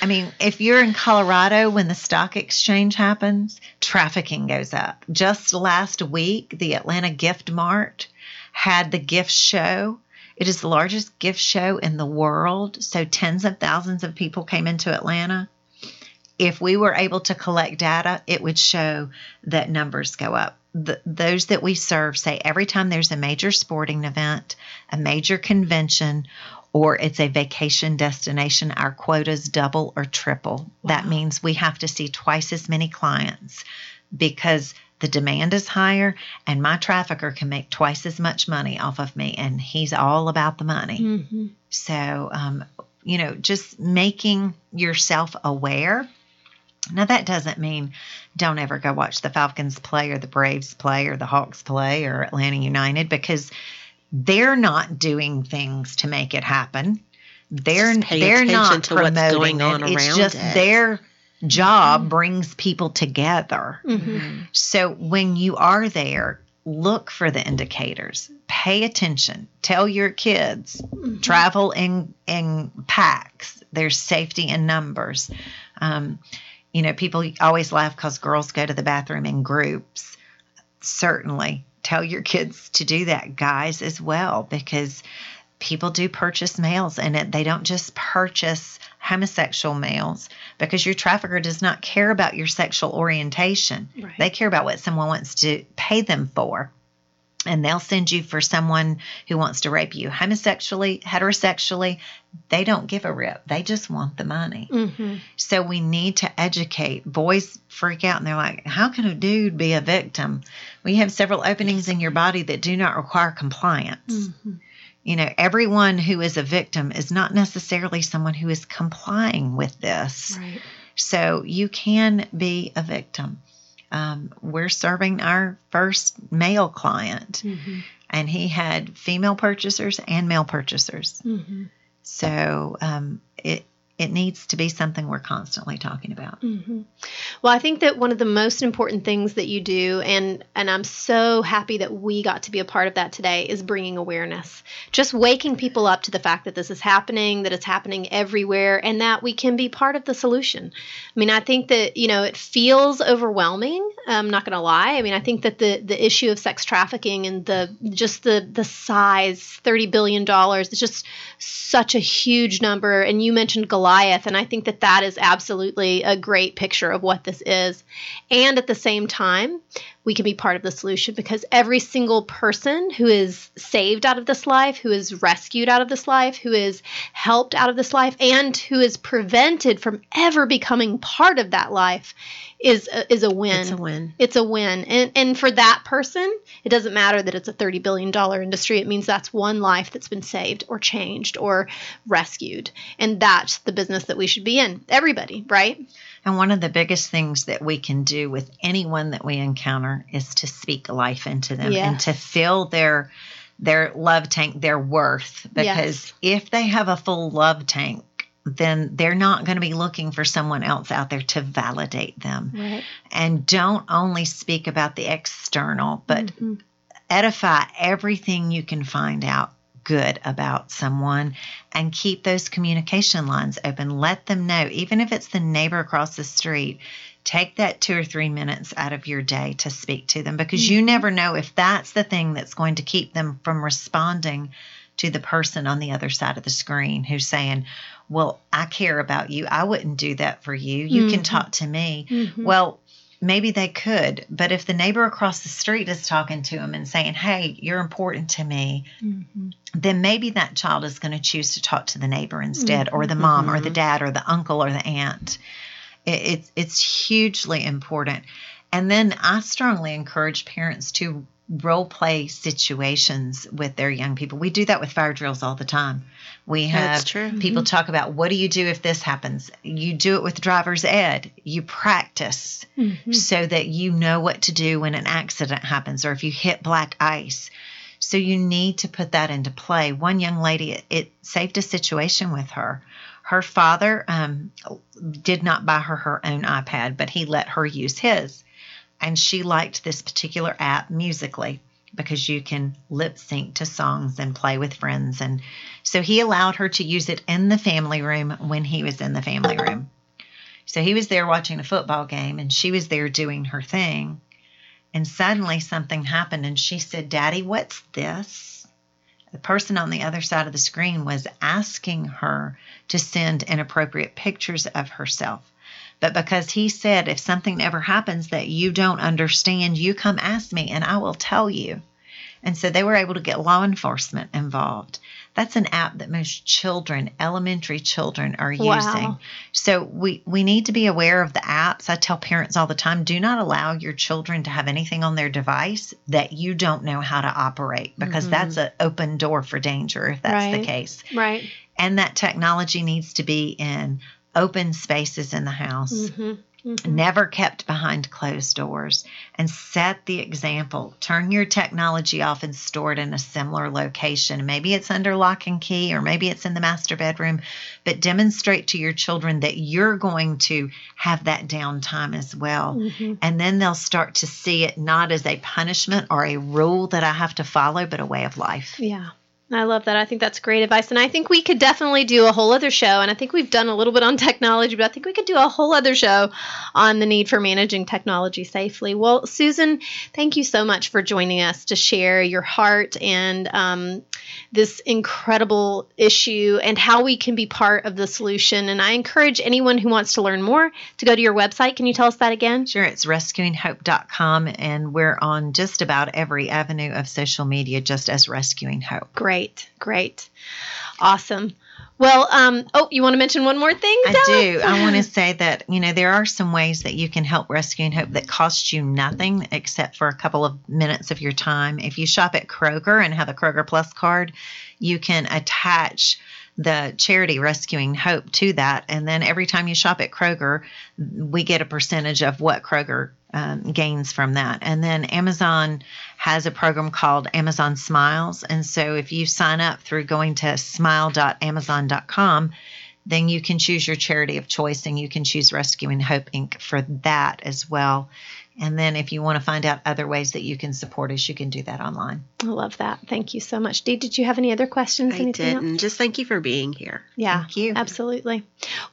I mean, if you're in Colorado when the stock exchange happens, trafficking goes up. Just last week, the Atlanta Gift Mart had the gift show. It is the largest gift show in the world. So tens of thousands of people came into Atlanta. If we were able to collect data, it would show that numbers go up the, those that we serve say every time there's a major sporting event, a major convention, or it's a vacation destination, our quotas double or triple. Wow. That means we have to see twice as many clients because the demand is higher and my trafficker can make twice as much money off of me and he's all about the money. Mm-hmm. So, um, you know, just making yourself aware now, that doesn't mean don't ever go watch the Falcons play or the Braves play or the Hawks play or Atlanta United because they're not doing things to make it happen. They're they're not promoting it. It's just it. their job mm-hmm. brings people together. Mm-hmm. So when you are there, look for the indicators. Pay attention. Tell your kids. Mm-hmm. Travel in in packs. There's safety in numbers. Um, you know, people always laugh because girls go to the bathroom in groups. Certainly, tell your kids to do that, guys, as well, because people do purchase males and it, they don't just purchase homosexual males because your trafficker does not care about your sexual orientation. Right. They care about what someone wants to pay them for. And they'll send you for someone who wants to rape you homosexually, heterosexually. They don't give a rip. They just want the money. Mm-hmm. So we need to educate. Boys freak out and they're like, How can a dude be a victim? We have several openings in your body that do not require compliance. Mm-hmm. You know, everyone who is a victim is not necessarily someone who is complying with this. Right. So you can be a victim. Um, we're serving our first male client, Mm-hmm. and he had female purchasers and male purchasers. Mm-hmm. So um, it it needs to be something we're constantly talking about. Mm-hmm. Well, I think that one of the most important things that you do, and and I'm so happy that we got to be a part of that today, is bringing awareness. Just waking people up to the fact that this is happening, that it's happening everywhere, and that we can be part of the solution. I mean, I think that you know it feels overwhelming. I'm not going to lie. I mean, I think that the the issue of sex trafficking and the just the the size, thirty billion dollars, is just such a huge number. And you mentioned and I think that that is absolutely a great picture of what this is. And at the same time, we can be part of the solution because every single person who is saved out of this life, who is rescued out of this life, who is helped out of this life, and who is prevented from ever becoming part of that life is a, is a win. It's a win. It's a win. And, and for that person, it doesn't matter that it's a $30 billion industry. It means that's one life that's been saved or changed or rescued. And that's the business that we should be in. Everybody, right? And one of the biggest things that we can do with anyone that we encounter is to speak life into them and to fill their their love tank, their worth. Because if they have a full love tank, then they're not going to be looking for someone else out there to validate them. Right. And don't only speak about the external, but Mhm. edify everything you can find out good about someone and keep those communication lines open. Let them know, even if it's the neighbor across the street, take that two or three minutes out of your day to speak to them because you never know if that's the thing that's going to keep them from responding to the person on the other side of the screen who's saying, Well, I care about you. I wouldn't do that for you. You can Mhm. talk to me. Mhm. Well, maybe they could, but if the neighbor across the street is talking to them and saying, Hey, you're important to me, Mhm. then maybe that child is going to choose to talk to the neighbor instead, or the mom, or the dad, or the uncle, or the aunt. It, it's it's hugely important. And then I strongly encourage parents to role play situations with their young people. We do that with fire drills all the time. We have That's true. people talk about what do you do if this happens? You do it with driver's ed. You practice Mhm. so that you know what to do when an accident happens or if you hit black ice. So you need to put that into play. One young lady, it, it saved a situation with her. Her father um, did not buy her her own iPad, but he let her use his. And she liked this particular app Musical.ly because you can lip sync to songs and play with friends. And so he allowed her to use it in the family room when he was in the family room. So he was there watching a football game and she was there doing her thing. And suddenly something happened and she said, Daddy, what's this? The person on the other side of the screen was asking her to send inappropriate pictures of herself. But because he said, if something ever happens that you don't understand, you come ask me and I will tell you. And so they were able to get law enforcement involved. That's an app that most children, elementary children, are Wow. using. So we, we need to be aware of the apps. I tell parents all the time do not allow your children to have anything on their device that you don't know how to operate because Mhm. that's an open door for danger if that's the Right. case. Right. And that technology needs to be in open spaces in the house Mm-hmm. Mm-hmm. never kept behind closed doors and set the example turn your technology off and store it in a similar location maybe it's under lock and key or maybe it's in the master bedroom but demonstrate to your children that you're going to have that downtime as well Mm-hmm. and then they'll start to see it not as a punishment or a rule that i have to follow but a way of life Yeah. I love that. I think that's great advice. And I think we could definitely do a whole other show. And I think we've done a little bit on technology, but I think we could do a whole other show on the need for managing technology safely. Well, Susan, thank you so much for joining us to share your heart and um, this incredible issue and how we can be part of the solution. And I encourage anyone who wants to learn more to go to your website. Can you tell us that again? Sure. It's rescuinghope.com. And we're on just about every avenue of social media just as Rescuing Hope. Great. Great, great, awesome. Well, um, oh, you want to mention one more thing? I do. I want to say that you know there are some ways that you can help Rescuing Hope that cost you nothing except for a couple of minutes of your time. If you shop at Kroger and have a Kroger Plus card, you can attach the charity Rescuing Hope to that, and then every time you shop at Kroger, we get a percentage of what Kroger um, gains from that. And then Amazon has a program called Amazon Smiles. And so if you sign up through going to smile.amazon.com, then you can choose your charity of choice and you can choose Rescuing Hope Inc. for that as well. And then if you want to find out other ways that you can support us, you can do that online. I love that. Thank you so much. Dee, did you have any other questions? I didn't. Else? Just thank you for being here. Yeah, thank you. Absolutely.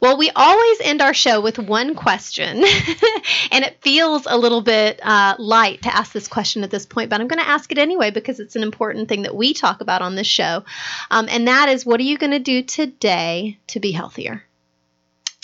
Well, we always end our show with one question, and it feels a little bit uh, light to ask this question at this point, but I'm going to ask it anyway because it's an important thing that we talk about on this show. Um, and that is what are you going to do today to be healthier?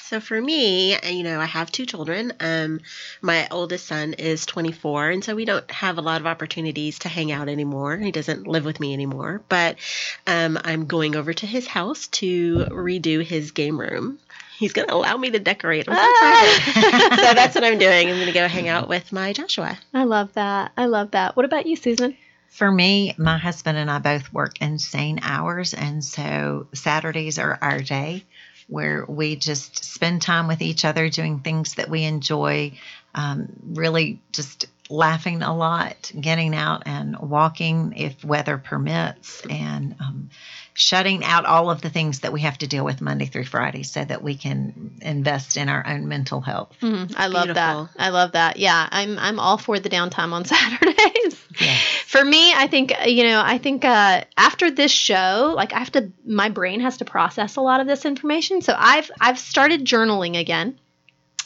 So for me, you know, I have two children. Um, my oldest son is 24, and so we don't have a lot of opportunities to hang out anymore. He doesn't live with me anymore, but um, I'm going over to his house to redo his game room. He's going to allow me to decorate. I'm so ah. so that's what I'm doing. I'm going to go hang out with my Joshua. I love that. I love that. What about you, Susan? For me, my husband and I both work insane hours, and so Saturdays are our day where we just spend time with each other doing things that we enjoy, um, really just laughing a lot, getting out and walking if weather permits, and um, shutting out all of the things that we have to deal with Monday through Friday so that we can invest in our own mental health. Mm, I love Beautiful. that. I love that. Yeah, I'm I'm all for the downtime on Saturdays. Yes. For me, I think you know, I think uh, after this show, like I have to, my brain has to process a lot of this information. So I've I've started journaling again.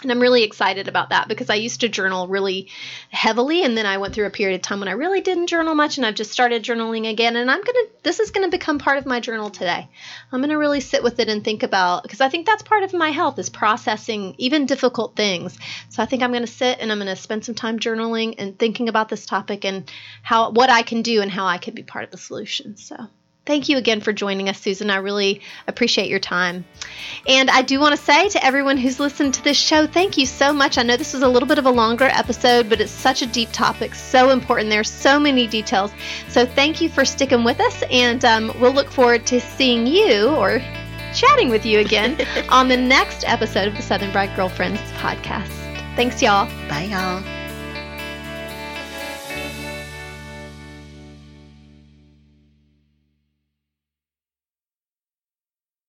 And I'm really excited about that because I used to journal really heavily and then I went through a period of time when I really didn't journal much and I've just started journaling again and I'm going to this is going to become part of my journal today. I'm going to really sit with it and think about because I think that's part of my health is processing even difficult things. So I think I'm going to sit and I'm going to spend some time journaling and thinking about this topic and how what I can do and how I can be part of the solution. So Thank you again for joining us, Susan. I really appreciate your time. And I do want to say to everyone who's listened to this show, thank you so much. I know this was a little bit of a longer episode, but it's such a deep topic, so important. There's so many details. So thank you for sticking with us, and um, we'll look forward to seeing you or chatting with you again on the next episode of the Southern Fried Girlfriends podcast. Thanks, y'all. Bye, y'all.